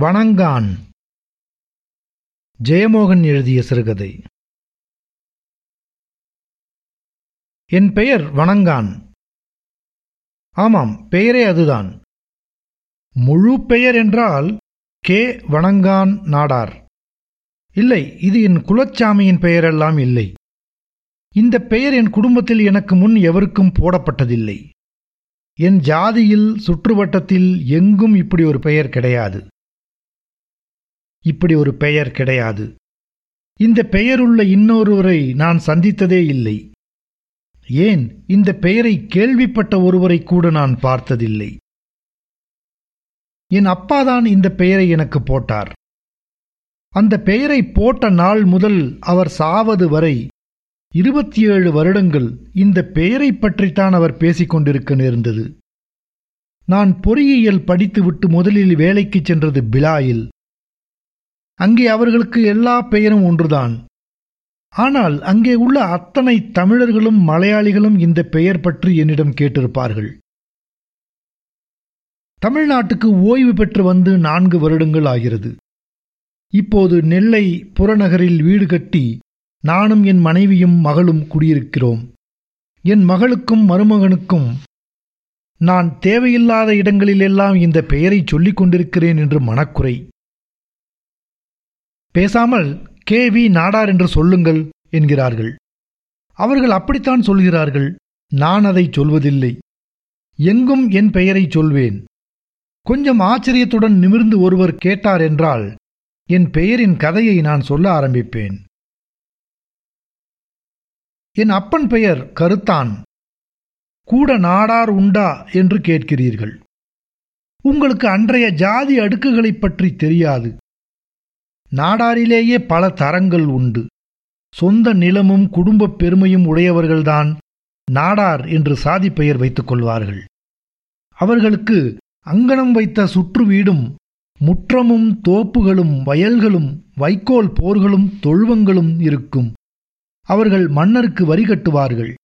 வணங்கான். ஜெயமோகன் எழுதிய சிறுகதை. என் பெயர் வணங்கான். ஆமாம் பெயரே அதுதான். முழு பெயர் என்றால் கே. வணங்கான் நாடார். இல்லை இது என் குலச்சாமியின் பெயரெல்லாம் இல்லை. இந்த பெயர் என் குடும்பத்தில் எனக்கு முன் எவருக்கும் போடப்பட்டதில்லை. என் ஜாதியில் சுற்றுவட்டத்தில் எங்கும் இப்படி ஒரு பெயர் கிடையாது. இப்படி ஒரு பெயர் கிடையாது. இந்த பெயருள்ள இன்னொருவரை நான் சந்தித்ததே இல்லை. ஏன் இந்த பெயரை கேள்விப்பட்ட ஒருவரை கூட நான் பார்த்ததில்லை. என் அப்பாதான் இந்த பெயரை எனக்கு போட்டார். அந்த பெயரை போட்ட நாள் முதல் அவர் சாவது வரை இருபத்தி ஏழு வருடங்கள் இந்த பெயரைப் பற்றித்தான் அவர் பேசிக்கொண்டிருக்க நேர்ந்தது. நான் பொறியியல் படித்துவிட்டு முதலில் வேலைக்குச் சென்றது பிலாயில். அங்கே அவர்களுக்கு எல்லா பெயரும் ஒன்றுதான். ஆனால் அங்கே உள்ள அத்தனை தமிழர்களும் மலையாளிகளும் இந்த பெயர் பற்றி என்னிடம் கேட்டிருப்பார்கள். தமிழ்நாட்டுக்கு ஓய்வு பெற்று வந்து நான்கு வருடங்கள் ஆகிறது. இப்போது நெல்லை புறநகரில் வீடு கட்டி நானும் என் மனைவியும் மகளும் குடியிருக்கிறோம். என் மகளுக்கும் மருமகனுக்கும் நான் தேவையில்லாத இடங்களிலெல்லாம் இந்த பெயரை சொல்லிக் கொண்டிருக்கிறேன் என்று மனக்குறை. பேசாமல் கே வி நாடார் என்று சொல்லுங்கள் என்கிறார்கள். அவர்கள் அப்படித்தான் சொல்கிறார்கள் நான் அதை சொல்வதில்லை. எங்கும் என் பெயரை சொல்வேன். கொஞ்சம் ஆச்சரியத்துடன் நிமிர்ந்து ஒருவர் கேட்டார் என்றால் என் பெயரின் கதையை நான் சொல்ல ஆரம்பிப்பேன். என் அப்பன் பெயர் கருத்தான். கூட நாடார் உண்டா என்று கேட்கிறீர்கள். உங்களுக்கு அன்றைய ஜாதி அடுக்குகளைப் பற்றி தெரியாது. நாடாரிலேயே பல தரங்கள் உண்டு. சொந்த நிலமும் குடும்பப் பெருமையும் உடையவர்கள்தான் நாடார் என்று சாதி பெயர் வைத்துக் கொள்வார்கள். அவர்களுக்கு அங்கனம் வைத்த சுற்று வீடும் முற்றமும் தோப்புகளும் வயல்களும் வைக்கோல் போர்களும் தொழுவங்களும் இருக்கும். அவர்கள் மன்னருக்கு வரி கட்டுவார்கள்.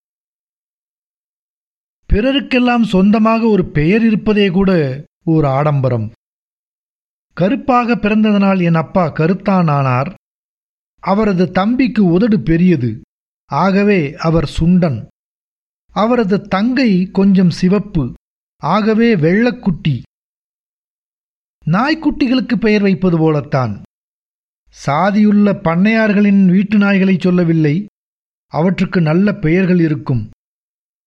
பிறருக்கெல்லாம் சொந்தமாக ஒரு பெயர் இருப்பதே கூட ஓர் ஆடம்பரம். கருப்பாக பிறந்ததனால் என் அப்பா கருத்தான் ஆனார் அவரது தம்பிக்கு உதடு பெரியது. ஆகவே அவர் சுண்டன். அவரது தங்கை கொஞ்சம் சிவப்பு. ஆகவே வெள்ளக்குட்டி. நாய்க்குட்டிகளுக்கு பெயர் வைப்பது போலத்தான். சாதியுள்ள பண்ணையார்களின் வீட்டு நாய்களை சொல்லவில்லை. அவற்றுக்கு நல்ல பெயர்கள் இருக்கும்.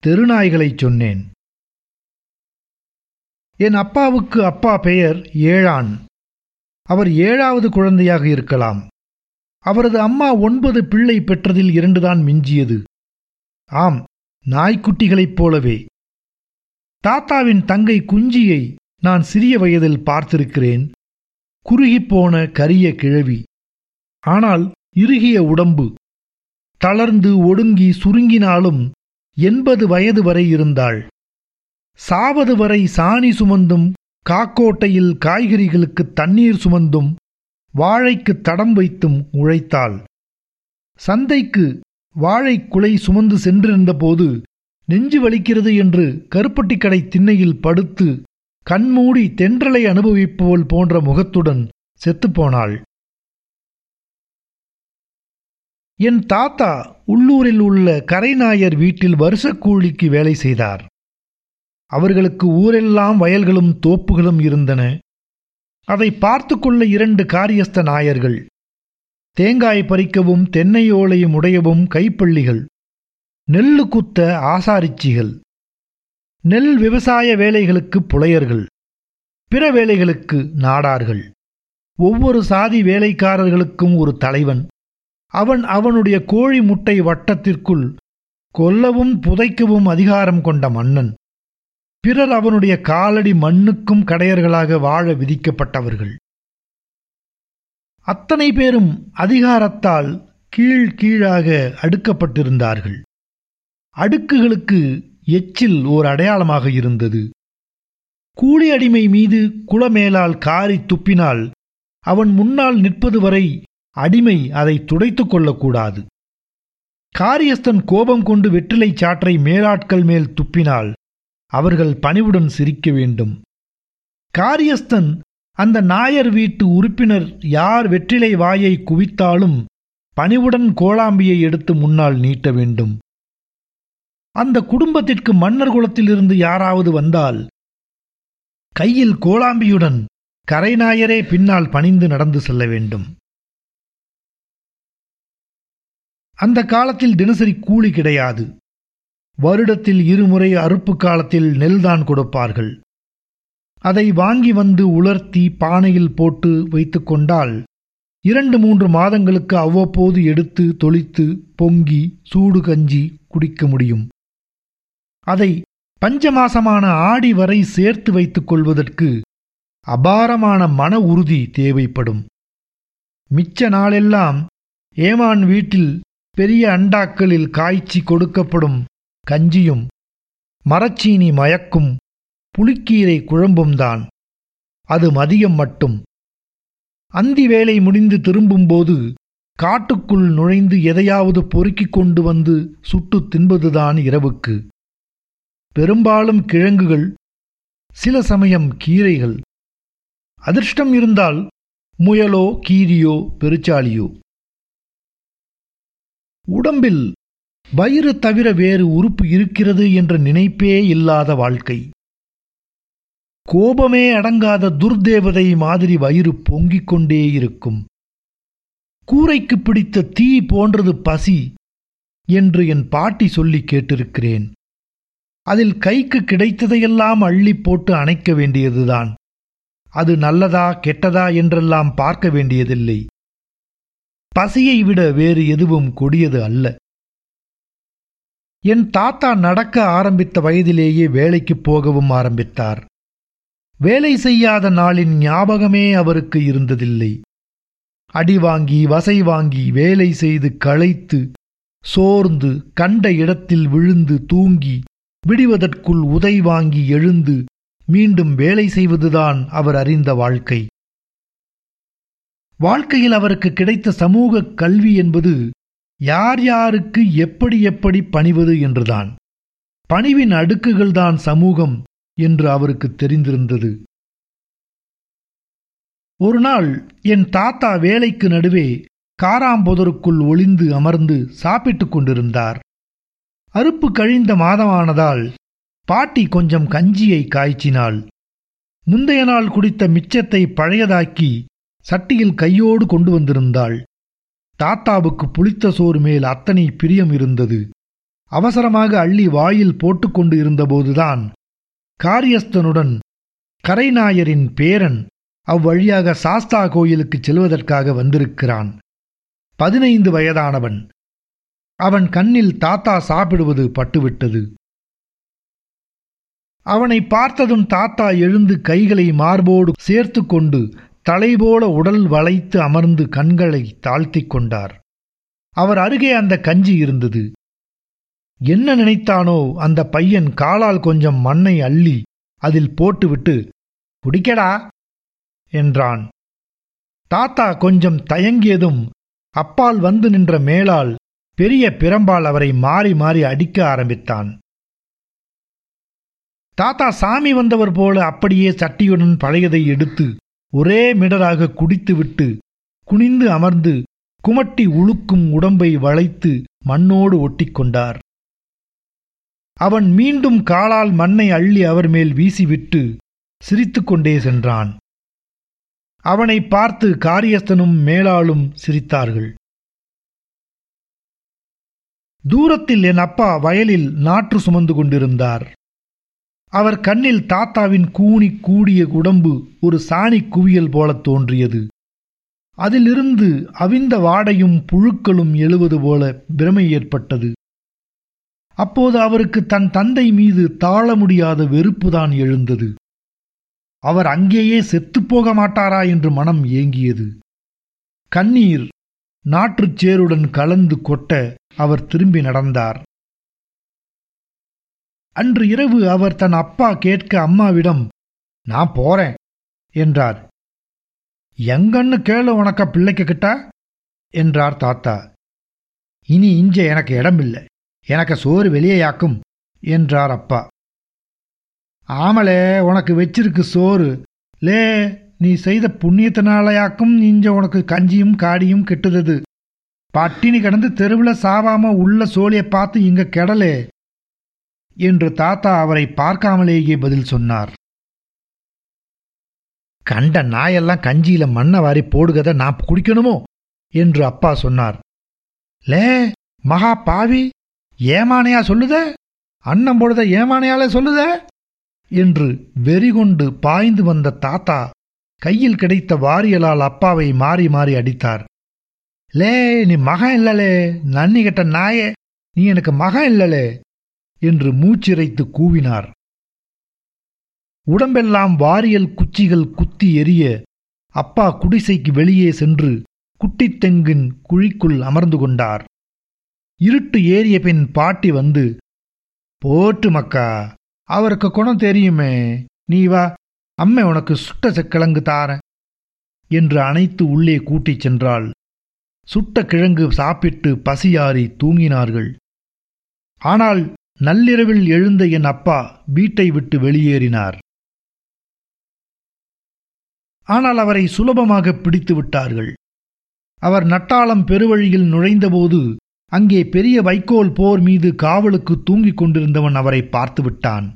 தெருநாய்களைச் சொன்னேன். என் அப்பாவுக்கு அப்பா பெயர் ஏழான். அவர் ஏழாவது குழந்தையாக இருக்கலாம். அவரது அம்மா ஒன்பது பிள்ளை பெற்றதில் இரண்டுதான் மிஞ்சியது. ஆம் நாய்க்குட்டிகளைப் போலவே. தாத்தாவின் தங்கை குஞ்சியை நான் சிறிய வயதில் பார்த்திருக்கிறேன். குறுகிப்போன கரிய கிழவி. ஆனால் இறுகிய உடம்பு. தளர்ந்து ஒடுங்கி சுருங்கினாலும் எண்பது வயது வரை இருந்தாள். சாவது வரை சாணி சுமந்தும் காக்கோட்டையில் காய்கறிகளுக்கு தண்ணீர் சுமந்தும் வாழைக்கு தடம் வைத்தும் உழைத்தாள். சந்தைக்கு வாழைக்குலை சுமந்து சென்றிருந்தபோது நெஞ்சு வலிக்கிறது என்று கருப்பட்டிக்கடை திண்ணையில் படுத்து கண்மூடி தென்றலை அனுபவிப்பவள் போன்ற முகத்துடன் செத்துப்போனாள் என் தாத்தா உள்ளூரில் உள்ள கரைநாயர் வீட்டில் வருஷ கூலிக்கு வேலை செய்தார். அவர்களுக்கு ஊரெல்லாம் வயல்களும் தோப்புகளும் இருந்தன. அதை பார்த்து கொள்ள இரண்டு காரியஸ்த நாயர்கள். தேங்காய் பறிக்கவும் தென்னையோலையும் உடையவும் கைப்பள்ளிகள். நெல்லு குத்த ஆசாரிச்சிகள். நெல் விவசாய வேலைகளுக்கு புலையர்கள். பிற வேலைகளுக்கு நாடார்கள். ஒவ்வொரு சாதி வேலைக்காரர்களுக்கும் ஒரு தலைவன். அவன் அவனுடைய கோழி முட்டை வட்டத்திற்குள் கொல்லவும் புதைக்கவும் அதிகாரம் கொண்ட மன்னன். பிறர் அவனுடைய காலடி மண்ணுக்கும் கடையர்களாக வாழ விதிக்கப்பட்டவர்கள். அத்தனை பேரும் அதிகாரத்தால் கீழ் கீழாக அடுக்கப்பட்டிருந்தார்கள். அடுக்குகளுக்கு எச்சில் ஓர் அடையாளமாக இருந்தது. கூலி அடிமை மீது குளமேலால் காரி துப்பினால் அவன் முன்னால் நிற்பது வரை அடிமை அதை துடைத்துக் கொள்ளக்கூடாது. காரியஸ்தன் கோபம் கொண்டு வெற்றிலை சாற்றை மேலாட்கள் மேல் துப்பினால் அவர்கள் பணிவுடன் சிரிக்க வேண்டும். காரியஸ்தன் அந்த நாயர் வீட்டு உறுப்பினர் யார் வெற்றிலை வாயை குவித்தாலும் பணிவுடன் கோளாம்பியை எடுத்து முன்னால் நீட்ட வேண்டும். அந்த குடும்பத்திற்கு மன்னர் குலத்திலிருந்து யாராவது வந்தால் கையில் கோளாம்பியுடன் கரைநாயரே பின்னால் பணிந்து நடந்து செல்ல வேண்டும். அந்த காலத்தில் தினசரி கூலி கிடையாது. வருடத்தில் இருமுறை அறுப்பு காலத்தில் நெல்தான் கொடுப்பார்கள். அதை வாங்கி வந்து உலர்த்தி பானையில் போட்டு வைத்துக்கொண்டால் இரண்டு மூன்று மாதங்களுக்கு அவ்வப்போது எடுத்து தொளித்து பொங்கி சூடு கஞ்சி குடிக்க முடியும். அதை பஞ்சமாசமான ஆடி வரை சேர்த்து வைத்துக் கொள்வதற்கு அபாரமான மன உறுதி தேவைப்படும். மிச்ச நாளெல்லாம் ஏமான் வீட்டில் பெரிய அண்டாக்களில் காய்ச்சி கொடுக்கப்படும் கஞ்சியும் மரச்சீனி மயக்கும் புளிக்கீரை குழம்பும்தான் அது மதியம் மட்டும். அந்தி வேலை முடிந்து திரும்பும்போது காட்டுக்குள் நுழைந்து எதையாவது பொறுக்கிக் கொண்டு வந்து சுட்டு தின்பதுதான் இரவுக்கு. பெரும்பாலும் கிழங்குகள் சில சமயம் கீரைகள். அதிர்ஷ்டம் இருந்தால் முயலோ கீரியோ பெருச்சாலியோ. உடம்பில் வயிறு தவிர வேறு உறுப்பு இருக்கிறது என்ற நினைப்பே இல்லாத வாழ்க்கை. கோபமே அடங்காத துர்தேவதை மாதிரி வயிறு பொங்கிக் கொண்டே இருக்கும். கூரைக்கு பிடித்த தீ போன்றது பசி என்று என் பாட்டி சொல்லி கேட்டிருக்கிறேன். அதில் கைக்கு கிடைத்ததையெல்லாம் அள்ளி போட்டு அணைக்க வேண்டியதுதான். அது நல்லதா கெட்டதா என்றெல்லாம் பார்க்க வேண்டியதில்லை. பசியை விட வேறு எதுவும் கொடியது அல்ல. என் தாத்தா நடக்க ஆரம்பித்த வயதிலேயே வேலைக்கு போகவும் ஆரம்பித்தார். வேலை செய்யாத நாளின் ஞாபகமே அவருக்கு இருந்ததில்லை. அடி வாங்கி வசை வாங்கி வேலை செய்து களைத்து சோர்ந்து கண்ட இடத்தில் விழுந்து தூங்கி விடுவதற்குள் உதை வாங்கி எழுந்து மீண்டும் வேலை செய்வதுதான் அவர் அறிந்த வாழ்க்கை. வாழ்க்கையில் அவருக்கு கிடைத்த சமூக கல்வி என்பது யார் யாருக்கு எப்படி எப்படி பணிவது என்றுதான். பணிவின் அடுக்குகள்தான் சமூகம் என்று அவருக்கு தெரிந்திருந்தது. ஒரு நாள் என் தாத்தா வேலைக்கு நடுவே காராம்புதருக்குள் ஒளிந்து அமர்ந்து சாப்பிட்டுக் கொண்டிருந்தார். அறுப்பு கழிந்த மாதமானதால் பாட்டி கொஞ்சம் கஞ்சியை காய்ச்சினாள். முந்தைய நாள் குடித்த மிச்சத்தை பழையதாக்கி சட்டியில் கையோடு கொண்டு வந்திருந்தாள். தாத்தாவுக்கு புளித்த சோறு மேல் அத்தனை பிரியம் இருந்தது. அவசரமாக அள்ளி வாயில் போட்டுக்கொண்டு இருந்தபோதுதான் காரியஸ்தனுடன் கரைநாயரின் பேரன் அவ்வழியாக சாஸ்தா கோயிலுக்குச் செல்வதற்காக வந்திருக்கிறான். பதினைந்து வயதானவன். அவன் கண்ணில் தாத்தா சாப்பிடுவது பட்டுவிட்டது. அவனை பார்த்ததும் தாத்தா எழுந்து கைகளை மார்போடு சேர்த்து கொண்டு தலைபோல உடல் வளைத்து அமர்ந்து கண்களை தாழ்த்திக் கொண்டார். அவர் அருகே அந்த கஞ்சி இருந்தது. என்ன நினைத்தானோ அந்த பையன் காலால் கொஞ்சம் மண்ணை அள்ளி அதில் போட்டுவிட்டு குடிக்கடா என்றான். தாத்தா கொஞ்சம் தயங்கியதும் அப்பால் வந்து நின்ற மேலால் பெரிய பிரம்பால் அவரை மாறி மாறி அடிக்க ஆரம்பித்தான். தாத்தா சாமி வந்தவர் போல அப்படியே சட்டியுடன் பழையதை எடுத்து ஒரே மிடராக குடித்துவிட்டு குனிந்து அமர்ந்து குமட்டி உழுக்கும் உடம்பை வளைத்து மண்ணோடு ஒட்டிக்கொண்டார். அவன் மீண்டும் காலால் மண்ணை அள்ளி அவர் மேல் வீசிவிட்டு சிரித்துக்கொண்டே சென்றான். அவனை பார்த்து காரியஸ்தனும் மேலாளும் சிரித்தார்கள். தூரத்தில் என் அப்பா வயலில் நாற்று சுமந்து கொண்டிருந்தார். அவர் கண்ணில் தாத்தாவின் கூணி கூடிய உடம்பு ஒரு சாணி குவியல் போலத் தோன்றியது. அதிலிருந்து அவிந்த வாடையும் புழுக்களும் எழுவது போல பிரமை ஏற்பட்டது. அப்போது அவருக்கு தன் தந்தை மீது தாழ முடியாத வெறுப்புதான் எழுந்தது. அவர் அங்கேயே செத்துப்போக மாட்டாரா என்று மனம் ஏங்கியது. கண்ணீர் நாற்றுச் சேருடன் கலந்து கொட்ட அவர் திரும்பி நடந்தார். அன்று இரவு அவர் தன் அப்பா கேட்க அம்மாவிடம் நான் போறேன் என்றார். எங்கன்னு கேளு உனக்க பிள்ளைக்கு கிட்டா? என்றார் தாத்தா. இனி இஞ்ச எனக்கு இடமில்லை. எனக்கு சோறு வெளியேயாக்கும் என்றார் அப்பா. ஆமலே உனக்கு வச்சிருக்கு சோறு. லே நீ செய்த புண்ணியத்தினாலயாக்கும் இஞ்ச உனக்கு கஞ்சியும் காடியும் கெட்டுதது. பட்டினி கிடந்து தெருவில் சாவாம உள்ள சோழியை பார்த்து இங்க கெடலே. என்று தாத்தா அவரை பார்க்காமலேயே பதில் சொன்னார். கண்ட நாயெல்லாம் கஞ்சியில மண்ணை வாரி போடுகத நான் குடிக்கணுமோ? என்று அப்பா சொன்னார். லே மகா பாவி ஏமானையா சொல்லுத? அன்னம் பொழுத ஏமானையாலே சொல்லுத? என்று வெறிகொண்டு பாய்ந்து வந்த தாத்தா கையில் கிடைத்த வாரியலால் அப்பாவை மாறி மாறி அடித்தார். லே நீ மகன் இல்லலே நன்னி கெட்ட நாயே நீ எனக்கு மகன் இல்லலே என்று மூச்சிறைத்து கூவினார். உடம்பெல்லாம் வாரியல் குச்சிகள் குத்தி எரிய அப்பா குடிசைக்கு வெளியே சென்று குட்டித்தெங்கின் குழிக்குள் அமர்ந்து கொண்டார். இருட்டு ஏறிய பின் பாட்டி வந்து போட்டு மக்கா அவருக்கு குணம் தெரியுமே. நீ வா அம்மை உனக்கு சுட்ட செக்கிழங்கு தாரேன். என்று அணைத்து உள்ளே கூட்டிச் சென்றாள். சுட்ட கிழங்கு சாப்பிட்டு பசியாறி தூங்கினார்கள். ஆனால் நள்ளிரவில் எழுந்த என் அப்பா வீட்டை விட்டு வெளியேறினார். ஆனால் அவரை சுலபமாக பிடித்து விட்டார்கள். அவர் நட்டாளம் பெருவழியில் நுழைந்தபோது அங்கே பெரிய வைக்கோல் போர் மீது காவலுக்கு தூங்கிக் கொண்டிருந்தவன் அவரை பார்த்து விட்டான்.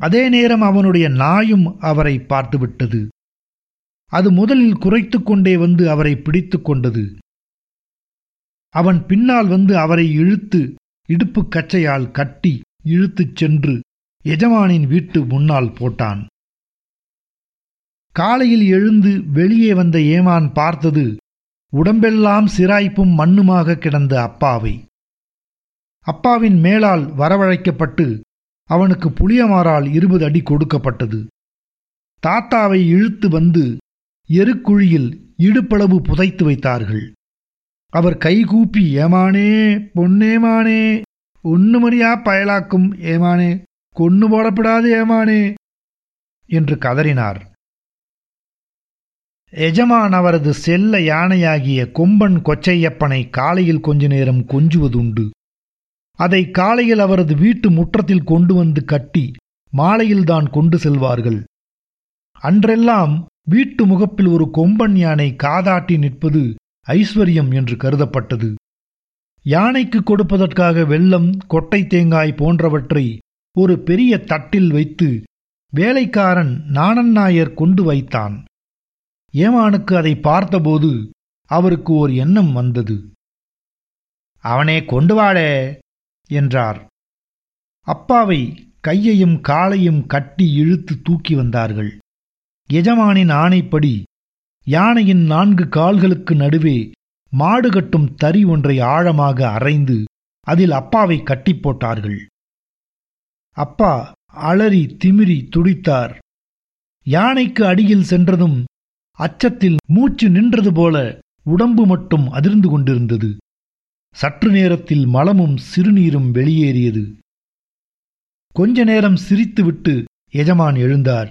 அதே நேரம் அவனுடைய நாயும் அவரை பார்த்துவிட்டது அது முதலில் குறைத்து கொண்டே வந்து அவரை பிடித்து கொண்டது. அவன் பின்னால் வந்து அவரை இழுத்து இடுப்பு கச்சையால் கட்டி இழுத்துச் சென்று எஜமானின் வீட்டு முன்னால் போட்டான். காலையில் எழுந்து வெளியே வந்த ஏமான் பார்த்தது உடம்பெல்லாம் சிராய்ப்பும் மண்ணுமாக கிடந்த அப்பாவை. அப்பாவின் மேலால் வரவழைக்கப்பட்டு அவனுக்கு புளியமாறால் இருபது அடி கொடுக்கப்பட்டது. தாத்தாவை இழுத்து வந்து எருக்குழியில் இடுப்பளவு புதைத்து வைத்தார்கள். அவர் கைகூப்பி ஏமானே பொன்னேமானே ஒன்னுமறியா பயலாக்கும் ஏமானே கொன்னு போடப்படாது ஏமானே என்று கதறினார். எஜமான் அவரது செல்ல யானையாகிய கொம்பன் கொச்சையப்பனை காலையில் கொஞ்ச நேரம் கொஞ்சுவதுண்டு. அதை காலையில் அவரது வீட்டு முற்றத்தில் கொண்டு வந்து கட்டி மாலையில்தான் கொண்டு செல்வார்கள். அன்றெல்லாம் வீட்டு முகப்பில் ஒரு கொம்பன் யானை காதாட்டி நிற்பது ஐஸ்வர்யம் என்று கருதப்பட்டது. யானைக்கு கொடுப்பதற்காக வெள்ளம் கொட்டை தேங்காய் போன்றவற்றை ஒரு பெரிய தட்டில் வைத்து வேலைக்காரன் நாணன்னாயர் கொண்டு வைத்தான். ஏமானுக்கு அதை பார்த்தபோது அவருக்கு ஓர் எண்ணம் வந்தது. அவனே கொண்டு வாடே என்றார். அப்பாவை கையையும் காலையும் கட்டி இழுத்து தூக்கி வந்தார்கள். எஜமானின் ஆணைப்படி யானையின் நான்கு கால்களுக்கு நடுவே மாடு கட்டும் தறி ஒன்றை ஆழமாக அரைந்து அதில் அப்பாவை கட்டி போட்டார்கள். அப்பா அலறி திமிரி துடித்தார். யானைக்கு அடியில் சென்றதும் அச்சத்தில் மூச்சு நின்றது போல உடம்பு மட்டும் அதிர்ந்து கொண்டிருந்தது. சற்று நேரத்தில் மலமும் சிறுநீரும் வெளியேறியது. கொஞ்ச நேரம் சிரித்துவிட்டு எஜமான் எழுந்தார்.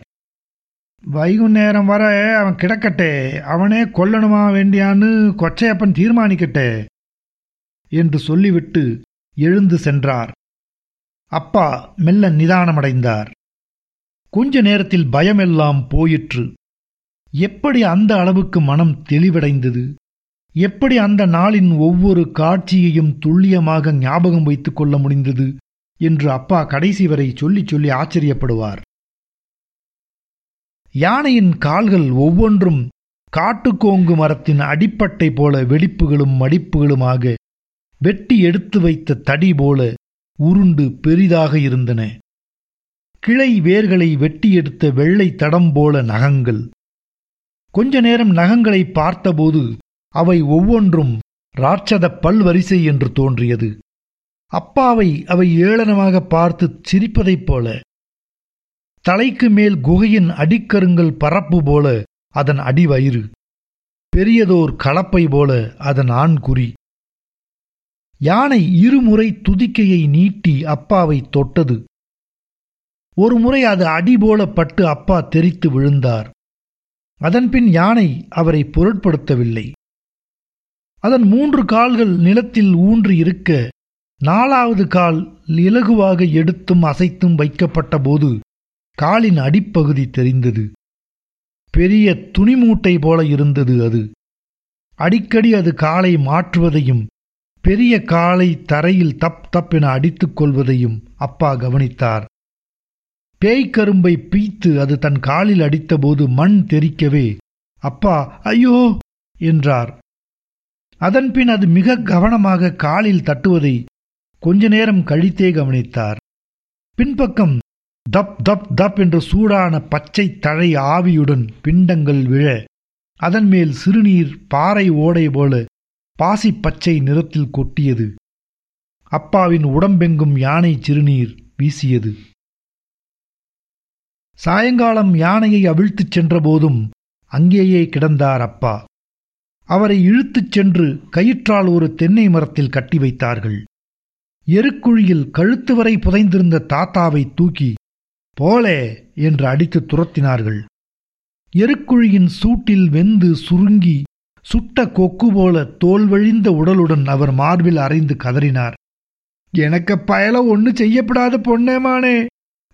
வைகு நேரம் வர அவன் கிடக்கட்டே. அவனே கொல்லணுமா வேண்டியான்னு கொச்சையப்பன் தீர்மானிக்கட்டே என்று சொல்லிவிட்டு எழுந்து சென்றார். அப்பா மெல்ல நிதானமடைந்தார். கொஞ்ச நேரத்தில் பயமெல்லாம் போயிற்று. எப்படி அந்த அளவுக்கு மனம் தெளிவடைந்தது? எப்படி அந்த நாளின் ஒவ்வொரு காட்சியையும் துல்லியமாக ஞாபகம் வைத்துக் கொள்ள முடிந்தது? என்று அப்பா கடைசி வரை சொல்லி சொல்லி ஆச்சரியப்படுவார். யானையின் கால்கள் ஒவ்வொன்றும் காட்டுக்கோங்கு மரத்தின் அடிப்பட்டை போல வெடிப்புகளும் மடிப்புகளுமாக வெட்டி எடுத்து வைத்த தடி போல உருண்டு பெரிதாக இருந்தன. கிளை வேர்களை வெட்டி எடுத்த வெள்ளை தடம் போல நகங்கள். கொஞ்ச நேரம் நகங்களை பார்த்தபோது அவை ஒவ்வொன்றும் ராட்சத பல்வரிசை என்று தோன்றியது. அப்பாவை அவை ஏளனமாக பார்த்து சிரிப்பதைப் போல தலைக்கு மேல் குகையின் அடிக்கருங்கள் பரப்பு போல அதன் அடிவயிறு பெரியதோர் கலப்பை போல அதன் ஆண்குறி. யானை இருமுறை துதிக்கையை நீட்டி அப்பாவை தொட்டது. ஒரு முறை அது அடி போல பட்டு அப்பா தெரித்து விழுந்தார். அதன்பின் யானை அவரை பொருட்படுத்தவில்லை. அதன் மூன்று கால்கள் நிலத்தில் ஊன்றி இருக்க நாலாவது கால் இலகுவாக எடுத்தும் அசைத்தும் வைக்கப்பட்ட போது காலின் அடிப்பகுதி தெரிந்தது. பெரிய துணிமூட்டை போல இருந்தது அது. அடிக்கடி அது காலை மாற்றுவதையும் பெரிய காலை தரையில் தப் தப் என அடித்துக் கொள்வதையும் அப்பா கவனித்தார். பேய்க்கரும்பை பீய்த்து அது தன் காலில் அடித்தபோது மண் தெரிக்கவே அப்பா ஐயோ! என்றார். அதன்பின் அது மிக கவனமாக காலில் தட்டுவதை கொஞ்ச நேரம் கழித்தே கவனித்தார். பின்பக்கம் தப் தப் தப் என்ற சூடான பச்சை தழை ஆவியுடன் பிண்டங்கள் விழ. அதன் மேல் சிறுநீர் பாறை ஓடை போல பாசி பச்சை நிறத்தில் கொட்டியது. அப்பாவின் உடம்பெங்கும் யானை சிறுநீர் வீசியது. சாயங்காலம் யானையை அவிழ்த்துச் சென்றபோதும் அங்கேயே கிடந்தார் அப்பா. அவரை இழுத்துச் சென்று கயிற்றால் ஒரு தென்னை மரத்தில் கட்டி வைத்தார்கள். எருக்குழியில் கழுத்து வரை புதைந்திருந்த தாத்தாவை தூக்கி போலே என்று அடித்து துரத்தினார்கள். எருக்குழியின் சூட்டில் வெந்து சுருங்கி சுட்ட கொக்கு போல தோல் வழிந்த உடலுடன் அவர் மார்பில் அறைந்து கதறினார். எனக்கு பயல ஒண்ணு செய்யப்படாத பொன்னேமானே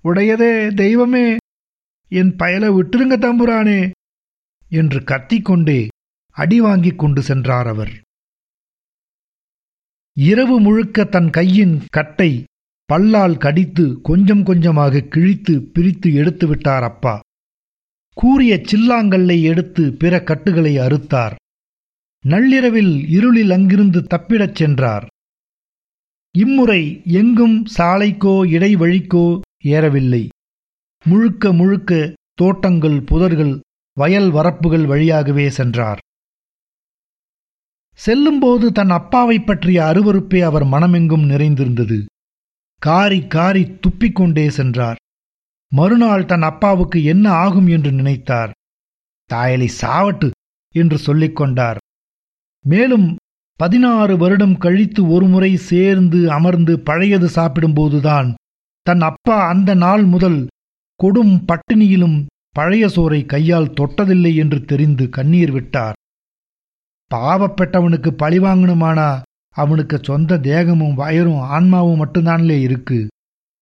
உடையதே தெய்வமே என் பயல விட்டுருங்க தம்புரானே என்று கத்திக்கொண்டே அடி வாங்கிக் கொண்டு சென்றார் அவர். இரவு முழுக்க தன் கையின் கட்டை பல்லால் கடித்து கொஞ்சம் கொஞ்சமாக கிழித்து பிரித்து எடுத்து விட்டார் அப்பா. கூறிய சில்லாங்கல்லை எடுத்து பிற கட்டுகளை அறுத்தார். நள்ளிரவில் இருளில் அங்கிருந்து தப்பிடச் சென்றார். இம்முறை எங்கும் சாலைக்கோ இடைவழிக்கோ ஏறவில்லை. முழுக்க முழுக்க தோட்டங்கள் புதர்கள் வயல் வரப்புகள் வழியாகவே சென்றார். செல்லும்போது தன் அப்பாவைப் பற்றிய அருவருப்பே அவர் மனமெங்கும் நிறைந்திருந்தது. காரி காரி துப்பிக்கொண்டே சென்றார். மறுநாள் தன் அப்பாவுக்கு என்ன ஆகும் என்று நினைத்தார். தாயலை சாவட்டு என்று சொல்லிக் கொண்டார். மேலும் பதினாறு வருடம் கழித்து ஒருமுறை சேர்ந்து அமர்ந்து பழையது சாப்பிடும்போதுதான் தன் அப்பா அந்த நாள் முதல் கொடும் பட்டினியிலும் பழைய சோரை கையால் தொட்டதில்லை என்று தெரிந்து கண்ணீர் விட்டார். பாவப்பட்டவனுக்கு பழிவாங்கணுமானா அவனுக்கு சொந்த தேகமும் வயரும் ஆன்மாவும் மட்டும்தான்லே இருக்கு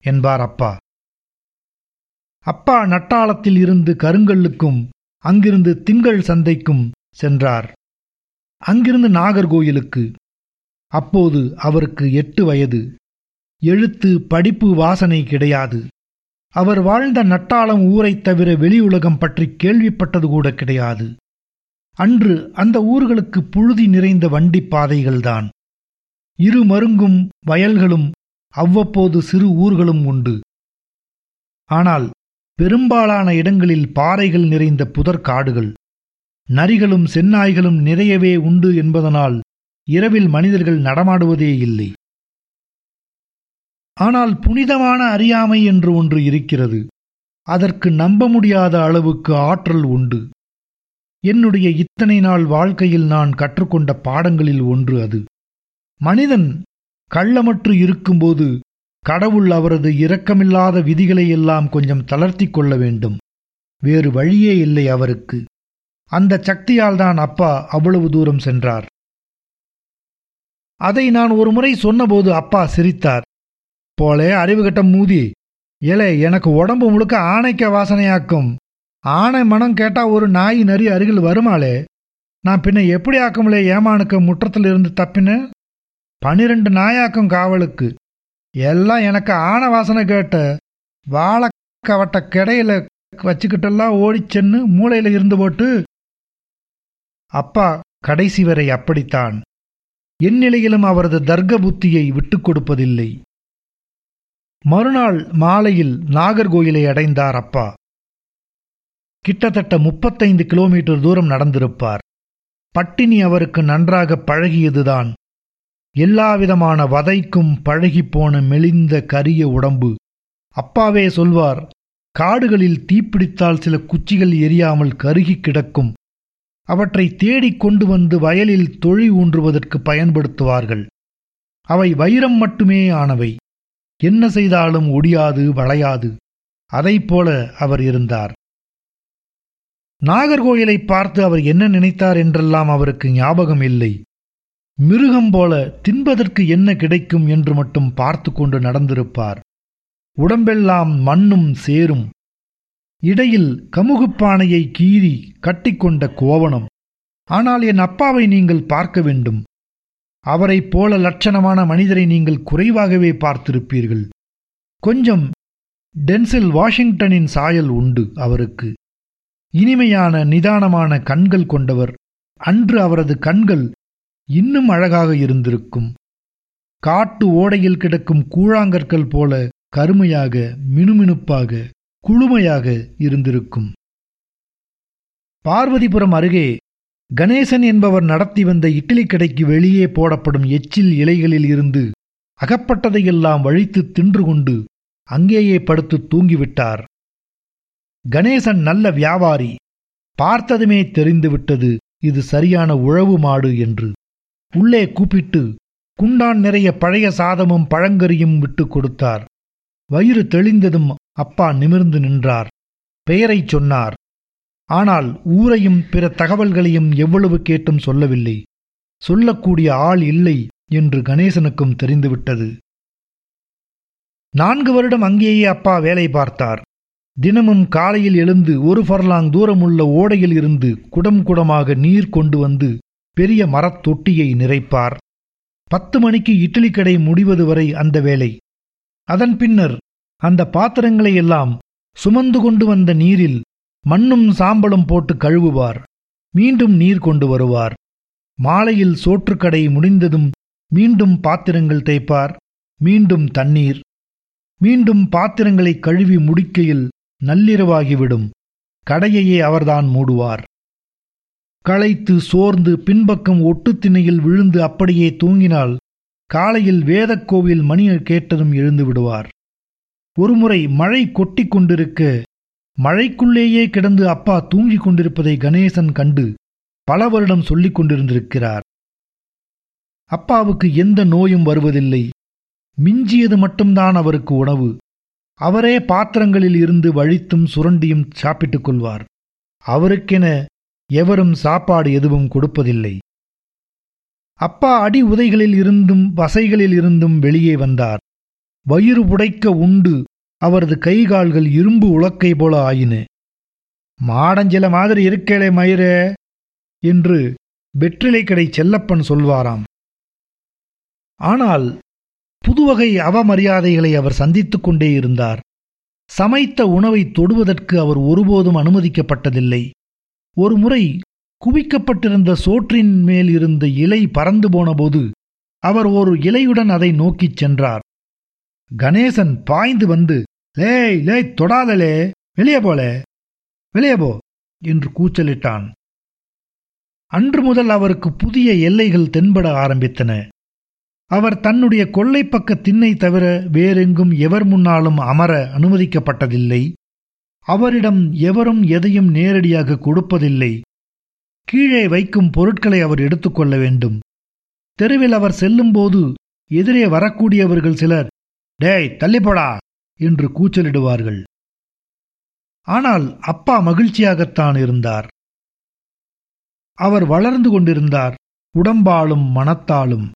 என்பார் அப்பா. அப்பா நட்டாளத்தில் இருந்து கருங்கல்லுக்கும் அங்கிருந்து திங்கள் சந்தைக்கும் சென்றார். அங்கிருந்து நாகர்கோயிலுக்கு. அப்போது அவருக்கு எட்டு வயது. எழுத்து படிப்பு வாசனை கிடையாது. அவர் வாழ்ந்த நட்டாளம் ஊரைத் தவிர வெளியுலகம் பற்றி கேள்விப்பட்டது கூட கிடையாது. அன்று அந்த ஊர்களுக்கு புழுதி நிறைந்த வண்டிப் பாதைகள்தான். இரு மருங்கும் வயல்களும் அவ்வப்போது சிறு ஊர்களும் உண்டு. ஆனால் பெரும்பாலான இடங்களில் பாறைகள் நிறைந்த புதற்காடுகள் நரிகளும் செந்நாய்களும் நிறையவே உண்டு என்பதனால் இரவில் மனிதர்கள் நடமாடுவதே இல்லை. ஆனால் புனிதமான அறியாமை என்று ஒன்று இருக்கிறது. அதற்கு நம்ப முடியாத அளவுக்கு ஆற்றல் உண்டு. என்னுடைய இத்தனை நாள் வாழ்க்கையில் நான் கற்றுக்கொண்ட பாடங்களில் ஒன்று அது. மனிதன் கள்ளமற்று இருக்கும்போது கடவுள் அவரது இரக்கமில்லாத விதிகளை எல்லாம் கொஞ்சம் தளர்த்தி கொள்ள வேண்டும். வேறு வழியே இல்லை அவருக்கு. அந்த சக்தியால் தான் அப்பா அவ்வளவு தூரம் சென்றார். அதை நான் ஒரு முறை சொன்னபோது அப்பா சிரித்தார். போலே அறிவுகட்ட மூதி ஏலே எனக்கு உடம்பு முழுக்க ஆணைக்க வாசனையாக்கும். ஆணை மனம் கேட்டா ஒரு நாய் நரி அருகில் வருமாளே நான் பின்ன எப்படி ஆக்கும்லே ஏமானுக்கு முற்றத்திலிருந்து தப்பினேன்? பனிரெண்டு நாயாக்கும் காவலுக்கு. எல்லாம் எனக்கு ஆன வாசனை கேட்ட வாழைக்கவட்ட கிடையில வச்சுக்கிட்டெல்லாம் ஓடிச்சென்னு மூளையில இருந்து போட்டு அப்பா கடைசி வரை அப்படித்தான். எந்நிலையிலும் அவரது தர்க்க புத்தியை விட்டுக் கொடுப்பதில்லை. மறுநாள் மாலையில் நாகர்கோயிலை அடைந்தார் அப்பா. கிட்டத்தட்ட முப்பத்தைந்து கிலோமீட்டர் தூரம் நடந்திருப்பார். பட்டினி அவருக்கு நன்றாக பழகியதுதான். எல்லாவிதமான வதைக்கும் பழகிப்போன மெலிந்த கரிய உடம்பு. அப்பாவே சொல்வார் காடுகளில் தீப்பிடித்தால் சில குச்சிகள் எரியாமல் கருகி கிடக்கும். அவற்றை தேடிக் கொண்டு வந்து வயலில் தொழி ஊன்றுவதற்கு பயன்படுத்துவார்கள். அவை வைரம் மட்டுமே ஆனவை. என்ன செய்தாலும் ஒடியாது வளையாது. அதைப்போல அவர் இருந்தார். நாகர்கோயிலை பார்த்து அவர் என்ன நினைத்தார் என்றெல்லாம் அவருக்கு ஞாபகம் இல்லை மிருகம் போல தின்பதற்கு என்ன கிடைக்கும் என்று மட்டும் பார்த்து கொண்டு நடந்திருப்பார். உடம்பெல்லாம் மண்ணும் சேரும். இடையில் கமுகுப்பானையை கீறி கட்டிக்கொண்ட கோவணம். ஆனால் என் அப்பாவை நீங்கள் பார்க்க வேண்டும். அவரைப் போல லட்சணமான மனிதரை நீங்கள் குறைவாகவே பார்த்திருப்பீர்கள். கொஞ்சம் டென்சில் வாஷிங்டனின் சாயல் உண்டு அவருக்கு. இனிமையான நிதானமான கண்கள் கொண்டவர். அன்று அவரது கண்கள் இன்னும் அழகாக இருந்திருக்கும். காட்டு ஓடையில் கிடக்கும் கூழாங்கற்கள் போல கருமையாக மினுமினுப்பாக குளுமையாக இருந்திருக்கும். பார்வதிபுரம் அருகே கணேசன் என்பவர் நடத்தி வந்த இட்லி கடைக்கு வெளியே போடப்படும் எச்சில் இலைகளில் இருந்து அகப்பட்டதையெல்லாம் வழித்து தின்று கொண்டு அங்கேயே படுத்து தூங்கிவிட்டார். கணேசன் நல்ல வியாபாரி. பார்த்ததுமே தெரிந்துவிட்டது இது சரியான உழவு மாடு என்று. உள்ளே கூப்பிட்டு குண்டான் நிறைய பழைய சாதமும் பழங்கறியும் விட்டு கொடுத்தார். வயிறு தெளிந்ததும் அப்பா நிமிர்ந்து நின்றார். பெயரைச் சொன்னார். ஆனால் ஊரையும் பிற தகவல்களையும் எவ்வளவு கேட்டும் சொல்லவில்லை. சொல்லக்கூடிய ஆள் இல்லை என்று கணேசனுக்கும் தெரிந்துவிட்டது. நான்கு வருடம் அங்கேயே அப்பா வேலை பார்த்தார். தினமும் காலையில் எழுந்து ஒரு ஃபர்லாங் தூரமுள்ள ஓடையில் இருந்து குடம் குடமாக நீர் கொண்டு வந்து பெரிய மரத் தொட்டியை நிறைப்பார். பத்து மணிக்கு இட்லி கடை முடிவது வரை அந்த வேலை. அதன் பின்னர் அந்த பாத்திரங்களை எல்லாம் சுமந்து கொண்டு வந்த நீரில் மண்ணும் சாம்பலும் போட்டு கழுவுவார். மீண்டும் நீர் கொண்டு வருவார். மாலையில் சோற்றுக்கடை முடிந்ததும் மீண்டும் பாத்திரங்கள் தேய்ப்பார். மீண்டும் தண்ணீர். மீண்டும் பாத்திரங்களை கழுவி முடிக்கையில் நள்ளிரவாகிவிடும். கடையையே அவர்தான் மூடுவார். களைத்து சோர்ந்து பின்பக்கம் ஒட்டுத்திணையில் விழுந்து அப்படியே தூங்கினால் காலையில் வேதக்கோவில் மணி கேட்டதும் எழுந்து விடுவார். ஒருமுறை மழை கொட்டி கொண்டிருக்க மழைக்குள்ளேயே கிடந்து அப்பா தூங்கிக் கொண்டிருப்பதை கணேசன் கண்டு பல வருடம் சொல்லிக் கொண்டிருந்திருக்கிறார். அப்பாவுக்கு எந்த நோயும் வருவதில்லை. மிஞ்சியது மட்டும்தான் அவருக்கு உணவு. அவரே பாத்திரங்களில் இருந்து வழித்தும் சுரண்டியும் சாப்பிட்டுக் கொள்வார். அவருக்கென எவரும் சாப்பாடு எதுவும் கொடுப்பதில்லை. அப்பா அடி உதைகளில் இருந்தும் வசைகளில் இருந்தும் வெளியே வந்தார். வயிறு புடைக்க உண்டு அவரது கைகால்கள் இரும்பு உலக்கை போல ஆயின. மாடஞ்சில மாதிரி இருக்கேளே மயிரே என்று வெற்றிலை கடை செல்லப்பன் சொல்வாராம். ஆனால் புதுவகை அவமரியாதைகளை அவர் சந்தித்துக் கொண்டே இருந்தார். சமைத்த உணவை தொடுவதற்கு அவர் ஒருபோதும் அனுமதிக்கப்பட்டதில்லை. ஒருமுறை குவிக்கப்பட்டிருந்த சோற்றின் மேல் இருந்த இலை பறந்து போனபோது அவர் ஒரு இலையுடன் அதை நோக்கிச் சென்றார். கணேசன் பாய்ந்து வந்து லேய் லேய் தொடாதலே வெளியே போல வெளியே போ என்று கூச்சலிட்டான். அன்று முதல் அவருக்கு புதிய எல்லைகள் தென்பட ஆரம்பித்தன. அவர் தன்னுடைய கொள்ளைப்பக்க திண்ணை தவிர வேறெங்கும் எவர் முன்னாலும் அமர அனுமதிக்கப்பட்டதில்லை. அவரிடம் எவரும் எதையும் நேரடியாக கொடுப்பதில்லை. கீழே வைக்கும் பொருட்களை அவர் எடுத்துக்கொள்ள வேண்டும். தெருவில் அவர் செல்லும்போது எதிரே வரக்கூடியவர்கள் சிலர் டேய் தள்ளிப்படா! என்று கூச்சலிடுவார்கள். ஆனால் அப்பா மகிழ்ச்சியாகத்தான் இருந்தார். அவர் வளர்ந்து கொண்டிருந்தார் உடம்பாலும் மனத்தாலும்.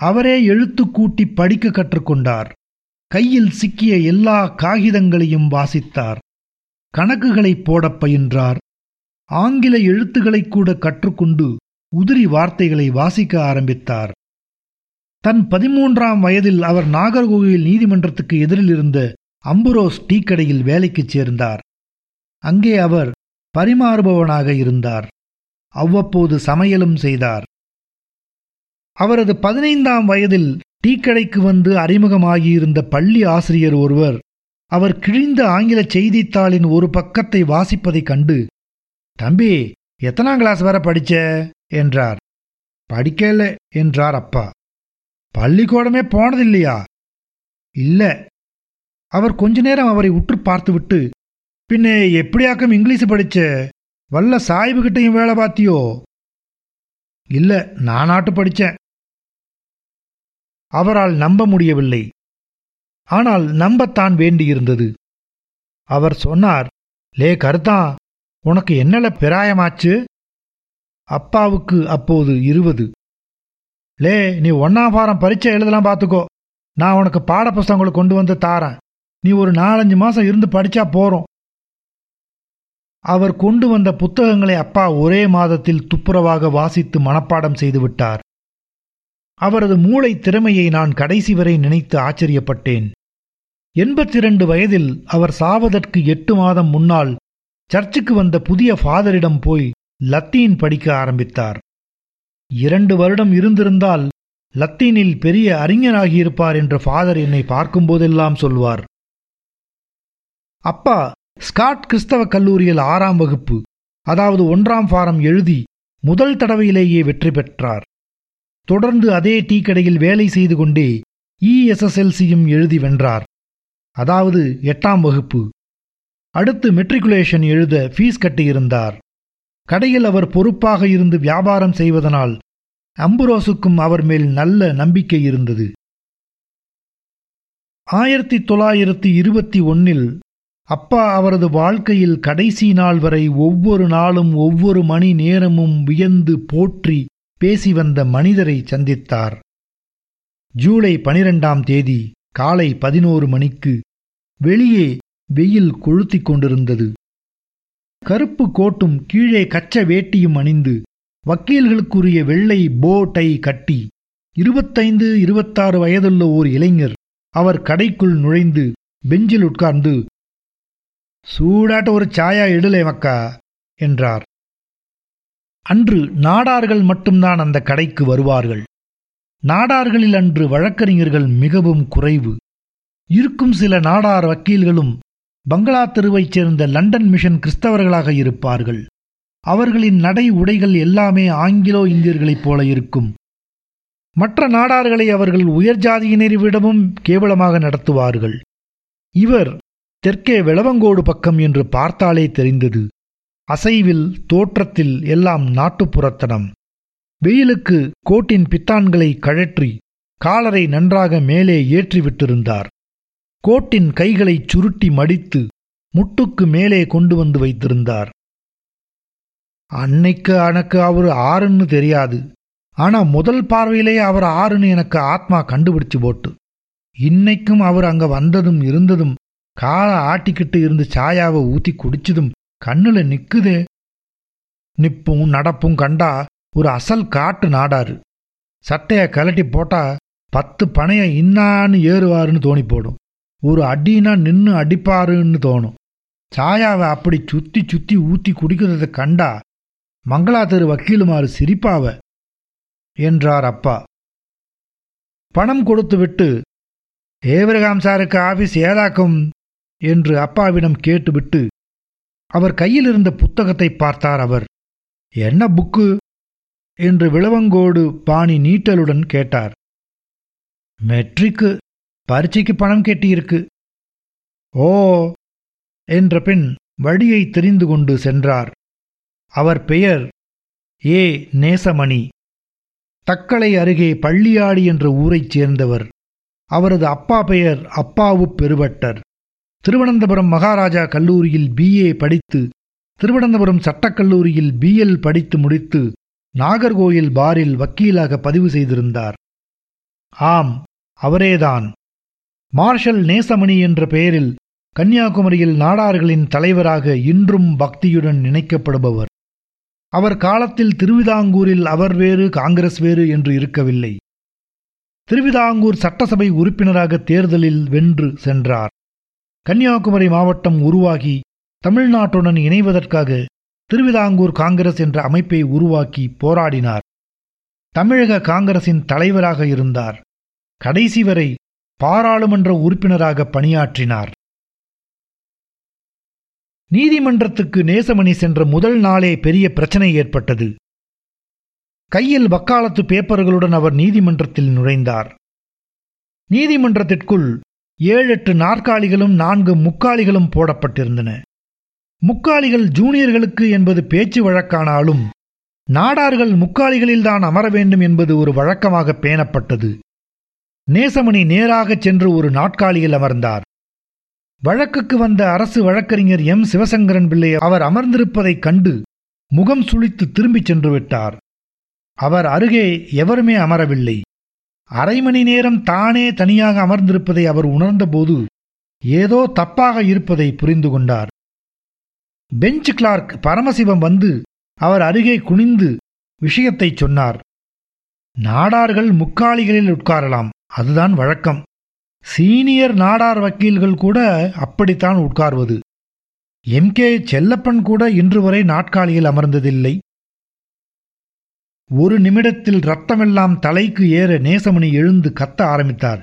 அவரே எழுத்து கூட்டி படிக்க கற்றுக்கொண்டார். கையில் சிக்கிய எல்லா காகிதங்களையும் வாசித்தார். கணக்குகளை போடப் பயின்றார். ஆங்கில எழுத்துக்களைக் கூட கற்றுக்கொண்டு உதிரி வார்த்தைகளை வாசிக்க ஆரம்பித்தார். தன் பதிமூன்றாம் வயதில் அவர் நாகர்கோவில் நீதிமன்றத்துக்கு எதிரில் இருந்த அம்புரோஸ் டீ கடையில் வேலைக்குச் சேர்ந்தார். அங்கே அவர் பரிமாறுபவனாக இருந்தார். அவ்வப்போது சமையலும் செய்தார். அவரது பதினைந்தாம் வயதில் டீக்கடைக்கு வந்து அறிமுகமாகியிருந்த பள்ளி ஆசிரியர் ஒருவர் அவர் கிழிந்த ஆங்கில செய்தித்தாளின் ஒரு பக்கத்தை வாசிப்பதைக் கண்டு தம்பி எத்தனாம் கிளாஸ் வரை படிச்ச? என்றார். படிக்கல என்றார் அப்பா. பள்ளிக்கூடமே போனதில்லையா? இல்ல. அவர் கொஞ்ச நேரம் அவரை உற்று பார்த்துவிட்டு பின்னே எப்படியாக்கம் இங்கிலீஷ் படிச்ச வல்ல சாய்புகிட்டையும் வேலை பார்த்தியோ? இல்ல நானாட்டு படிச்சேன். அவரால் நம்ப முடியவில்லை. ஆனால் நம்பத்தான் வேண்டியிருந்தது. அவர் சொன்னார் லே கருத்தான் உனக்கு என்னல பிராயமாச்சு? அப்பாவுக்கு அப்போது இருபது. லே நீ ஒன்னாம் வாரம் பரீட்சை எழுதலாம் பார்த்துக்கோ நான் உனக்கு பாட புஸ்தகங்களை கொண்டு வந்து தாரேன். நீ ஒரு நாலஞ்சு மாசம் இருந்து படிச்சா போறோம். அவர் கொண்டு வந்த புத்தகங்களை அப்பா ஒரே மாதத்தில் துப்புரவாக வாசித்து மனப்பாடம் செய்துவிட்டார் அவரது மூளை திறமையை நான் கடைசி வரை நினைத்து ஆச்சரியப்பட்டேன். எண்பத்தி இரண்டு வயதில் அவர் சாவதற்கு எட்டு மாதம் முன்னால் சர்ச்சுக்கு வந்த புதிய ஃபாதரிடம் போய் லத்தீன் படிக்க ஆரம்பித்தார். இரண்டு வருடம் இருந்திருந்தால் லத்தீனில் பெரிய அறிஞராகியிருப்பார் என்று ஃபாதர் என்னை பார்க்கும்போதெல்லாம் சொல்வார். அப்பா ஸ்காட் கிறிஸ்தவ கல்லூரியில் ஆறாம் வகுப்பு அதாவது ஒன்றாம் ஃபாரம் எழுதி முதல் தடவையிலேயே வெற்றி பெற்றார். தொடர்ந்து அதே டீ கடையில் வேலை செய்து கொண்டே இஎஸ்எஸ்எல்சியும் எழுதி வென்றார். அதாவது எட்டாம் வகுப்பு. அடுத்து மெட்ரிகுலேஷன் எழுத ஃபீஸ் கட்டியிருந்தார். கடையில் அவர் பொறுப்பாக இருந்து வியாபாரம் செய்வதனால் அம்புரோசுக்கும் அவர் மேல் நல்ல நம்பிக்கை இருந்தது. ஆயிரத்தி தொள்ளாயிரத்தி இருபத்தி ஒன்னில் அப்பா அவரது வாழ்க்கையில் கடைசி நாள் வரை ஒவ்வொரு நாளும் ஒவ்வொரு மணி நேரமும் வியந்து போற்றி பேசி வந்த மனிதரை சந்தித்தார். ஜூலை பனிரெண்டாம் தேதி காலை பதினோரு மணிக்கு வெளியே வெயில் கொளுத்திக் கொண்டிருந்தது. கருப்பு கோட்டும் கீழே கச்ச வேட்டியும் அணிந்து வக்கீல்களுக்குரிய வெள்ளை போ டை கட்டி இருபத்தைந்து இருபத்தாறு வயதுள்ள ஓர் இளைஞர் அவர் கடைக்குள் நுழைந்து பெஞ்சில் உட்கார்ந்து சூடாட்ட ஒரு சாயா எடுலே மக்கா என்றார். அன்று நாடார்கள் மட்டும்தான் அந்த கடைக்கு வருவார்கள். நாடார்களில் அன்று வழக்கறிஞர்கள் மிகவும் குறைவு. இருக்கும் சில நாடார் வக்கீல்களும் பங்களா தெருவைச் சேர்ந்த லண்டன் மிஷன் கிறிஸ்தவர்களாக இருப்பார்கள். அவர்களின் நடை உடைகள் எல்லாமே ஆங்கிலோ இந்தியர்களைப் போல இருக்கும். மற்ற நாடார்களை அவர்கள் உயர் ஜாதியினரை விடவும் கேவலமாக நடத்துவார்கள். இவர் தெற்கே வெளவங்கோடு பக்கம் என்று பார்த்தாலே தெரிந்தது. அசைவில் தோற்றத்தில் எல்லாம் நாட்டுப்புறத்தனம். வெயிலுக்கு கோட்டின் பித்தான்களை கழற்றி காலரை நன்றாக மேலே ஏற்றி விட்டிருந்தார் கோட்டின் கைகளை சுருட்டி மடித்து முட்டுக்கு மேலே கொண்டு வந்து வைத்திருந்தார். அன்னைக்கு எனக்கு அவர் ஆறுன்னு தெரியாது. ஆனா முதல் பார்வையிலேயே அவர் ஆறுன்னு எனக்கு ஆத்மா கண்டுபிடிச்சு போட்டு. இன்னைக்கும் அவர் அங்க வந்ததும் இருந்ததும் காலை ஆட்டிக்கிட்டு இருந்து சாயாவை ஊத்தி குடிச்சதும் கண்ணுல நிக்குதே. நிப்பும் நடப்பும் கண்டா ஒரு அசல் காட்டு நாடாரு சட்டைய கலட்டி போட்டா பத்து பனைய இன்னான்னு ஏறுவாருன்னு தோணி போடும் ஒரு அடினா நின்னு அடிப்பாருன்னு தோணும். சாயாவை அப்படி சுத்தி சுத்தி ஊத்தி குடிக்கிறத கண்டா மங்களா தெரு வக்கீலுமாறு சிரிப்பாவ என்றார் அப்பா. பணம் கொடுத்துவிட்டு ஏவரகாம் சாருக்கு ஆபீஸ் ஏதாக்கும்? என்று அப்பாவிடம் கேட்டுவிட்டு அவர் கையில் இருந்த புத்தகத்தை பார்த்தார் அவர். என்ன புக்கு? என்று விளவங்கோடு பாணி நீட்டலுடன் கேட்டார். மெட்ரிக்கு பரீட்சைக்கு பணம் கெட்டியிருக்கு. ஓ என்ற பெண் வழியை தெரிந்து கொண்டு சென்றார். அவர் பெயர் ஏ. நேசமணி. தக்கலை அருகே பள்ளியாடி என்ற ஊரைச் சேர்ந்தவர். அவரது அப்பா பெயர் அப்பாவு பெருவட்டர். திருவனந்தபுரம் மகாராஜா கல்லூரியில் பிஏ படித்து திருவனந்தபுரம் சட்டக்கல்லூரியில் பிஎல் படித்து முடித்து நாகர்கோயில் பாரில் வக்கீலாக பதிவு செய்திருந்தார். ஆம் அவரேதான். மார்ஷல் நேசமணி என்ற பெயரில் கன்னியாகுமரியில் நாடார்களின் தலைவராக இன்றும் பக்தியுடன் நினைக்கப்படுபவர். அவர் காலத்தில் திருவிதாங்கூரில் அவர் வேறு காங்கிரஸ் வேறு என்று இருக்கவில்லை. திருவிதாங்கூர் சட்டசபை உறுப்பினராக தேர்தலில் வென்று சென்றார். கன்னியாகுமரி மாவட்டம் உருவாகி தமிழ்நாட்டுடன் இணைவதற்காக திருவிதாங்கூர் காங்கிரஸ் என்ற அமைப்பை உருவாக்கி போராடினார். தமிழக காங்கிரசின் தலைவராக இருந்தார். கடைசி வரை பாராளுமன்ற உறுப்பினராக பணியாற்றினார். நீதிமன்றத்துக்கு நேசமணி சென்ற முதல் நாளே பெரிய பிரச்சனை ஏற்பட்டது. கையில் வக்காலத்து பேப்பர்களுடன் அவர் நீதிமன்றத்தில் நுழைந்தார். நீதிமன்றத்திற்குள் ஏழெட்டு நாற்காலிகளும் நான்கு முக்காலிகளும் போடப்பட்டிருந்தன. முக்காலிகள் ஜூனியர்களுக்கு என்பது பேச்சு வழக்கானாலும் நாடார்கள் முக்காலிகளில்தான் அமர வேண்டும் என்பது ஒரு வழக்கமாக பேணப்பட்டது. நேசமணி நேராகச் சென்று ஒரு நாட்காலியில் அமர்ந்தார். வழக்குக்கு வந்த அரசு வழக்கறிஞர் எம். சிவசங்கரன் பிள்ளை அவர் அமர்ந்திருப்பதைக் கண்டு முகம் சுழித்து திரும்பிச் சென்று விட்டார். அவர் அருகே எவருமே அமரவில்லை. அரை மணி நேரம் தானே தனியாக அமர்ந்திருப்பதை அவர் உணர்ந்தபோது ஏதோ தப்பாக இருப்பதை புரிந்து கொண்டார். பெஞ்ச் கிளார்க் பரமசிவம் வந்து அவர் அருகே குனிந்து விஷயத்தைச் சொன்னார். நாடார்கள் முக்காலிகளில் உட்காரலாம் அதுதான் வழக்கம். சீனியர் நாடார் வக்கீல்கள் கூட அப்படித்தான் உட்கார்வது. எம். கே. செல்லப்பன் கூட இன்று வரை நாட்காலியில் அமர்ந்ததில்லை. ஒரு நிமிடத்தில் ரத்தமெல்லாம் தலைக்கு ஏற நேசமணி எழுந்து கத்த ஆரம்பித்தார்.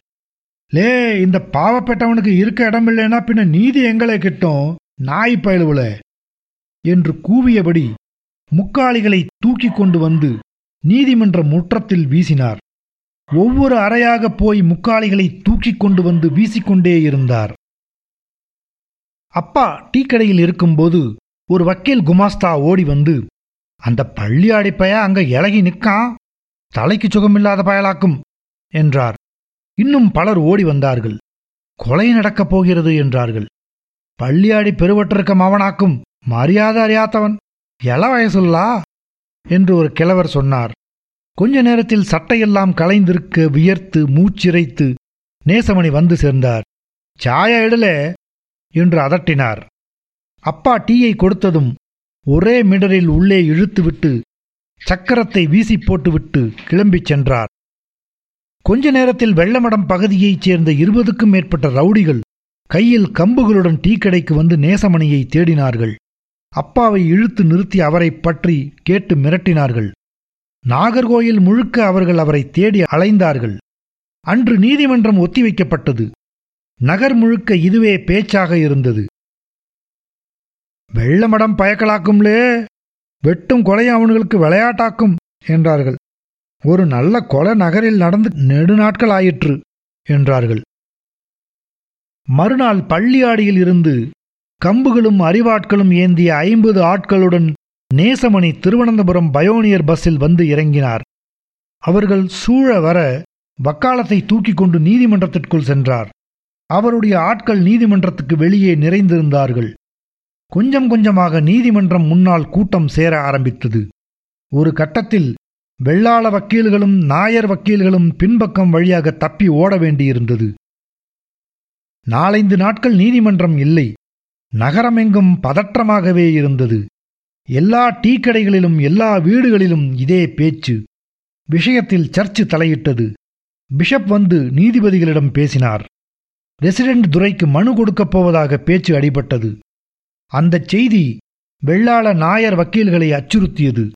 லே இந்த பாவப்பட்டவனுக்கு இருக்க இடமில்லைனா பின்ன நீதி எங்களை கிட்டும்? நாய் பயலுவுல என்று கூவியபடி முக்காளிகளை தூக்கிக் கொண்டு வந்து நீதிமன்ற முற்றத்தில் வீசினார். ஒவ்வொரு அறையாக போய் முக்காளிகளை தூக்கிக் கொண்டு வந்து வீசிக்கொண்டே இருந்தார். அப்பா டீக்கடையில் இருக்கும்போது ஒரு வக்கீல் குமாஸ்தா ஓடி வந்து அந்த பள்ளியாடி பய அங்க இலகி நிற்கான் தலைக்கு சுகமில்லாத பயலாக்கும் என்றார். இன்னும் பலர் ஓடி வந்தார்கள். கொலை நடக்கப் போகிறது என்றார்கள். பள்ளியாடி பெருவற்றிருக்க மவனாக்கும் மரியாதை அறியாதவன். எல வயசுல்லா? என்று ஒரு கிழவர் சொன்னார். கொஞ்ச நேரத்தில் சட்டையெல்லாம் களைந்திருக்க வியர்த்து மூச்சிறைத்து நேசமணி வந்து சேர்ந்தார். சாயா இடலே என்று அதட்டினார். அப்பா டீயை கொடுத்ததும் ஒரே மிடரில் உள்ளே இழுத்துவிட்டு சக்கரத்தை வீசி போட்டுவிட்டு கிளம்பிச் சென்றார். கொஞ்ச நேரத்தில் வெள்ளமடம் பகுதியைச் சேர்ந்த இருபதுக்கும் மேற்பட்ட ரவுடிகள் கையில் கம்புகளுடன் டீ கடைக்கு வந்து நேசமணியை தேடினார்கள். அப்பாவை இழுத்து நிறுத்தி அவரை பற்றி கேட்டு மிரட்டினார்கள். நாகர்கோயில் முழுக்க அவர்கள் அவரை தேடி அலைந்தார்கள். அன்று நீதிமன்றம் ஒத்திவைக்கப்பட்டது. நகர் முழுக்க இதுவே பேச்சாக இருந்தது. வெள்ளமடம் பயக்கலாக்கும்லே வெட்டும் கொலை அவனுங்களுக்கு விளையாட்டாக்கும் என்றார்கள். ஒரு நல்ல கொலை நகரில் நடந்து நெடுநாட்கள் ஆயிற்று என்றார்கள். மறுநாள் பள்ளியாடியில் இருந்து கம்புகளும் அறிவாட்களும் ஏந்திய ஐம்பது ஆட்களுடன் நேசமணி திருவனந்தபுரம் பயோனியர் பஸ்ஸில் வந்து இறங்கினார். அவர்கள் சூழ வர வக்காலத்தை தூக்கிக் கொண்டு நீதிமன்றத்திற்குள் சென்றார். அவருடைய ஆட்கள் நீதிமன்றத்துக்கு வெளியே நிறைந்திருந்தார்கள். கொஞ்சம் கொஞ்சமாக நீதிமன்றம் முன்னால் கூட்டம் சேர ஆரம்பித்தது. ஒரு கட்டத்தில் வெள்ளாள வக்கீல்களும் நாயர் வக்கீல்களும் பின்பக்கம் வழியாக தப்பி ஓட வேண்டியிருந்தது. நாலைந்து நாட்கள் நீதிமன்றம் இல்லை. நகரமெங்கும் பதற்றமாகவே இருந்தது. எல்லா டீ கடைகளிலும் எல்லா வீடுகளிலும் இதே பேச்சு. விஷயத்தில் சர்ச்சு தலையிட்டது. பிஷப் வந்து நீதிபதிகளிடம் பேசினார். ரெசிடென்ட் துரைக்கு மனு கொடுக்கப் போவதாக பேச்சு அடிபட்டது. அந்தச் செய்தி வெள்ளாள நாயர் வக்கீல்களை அச்சுறுத்தியது.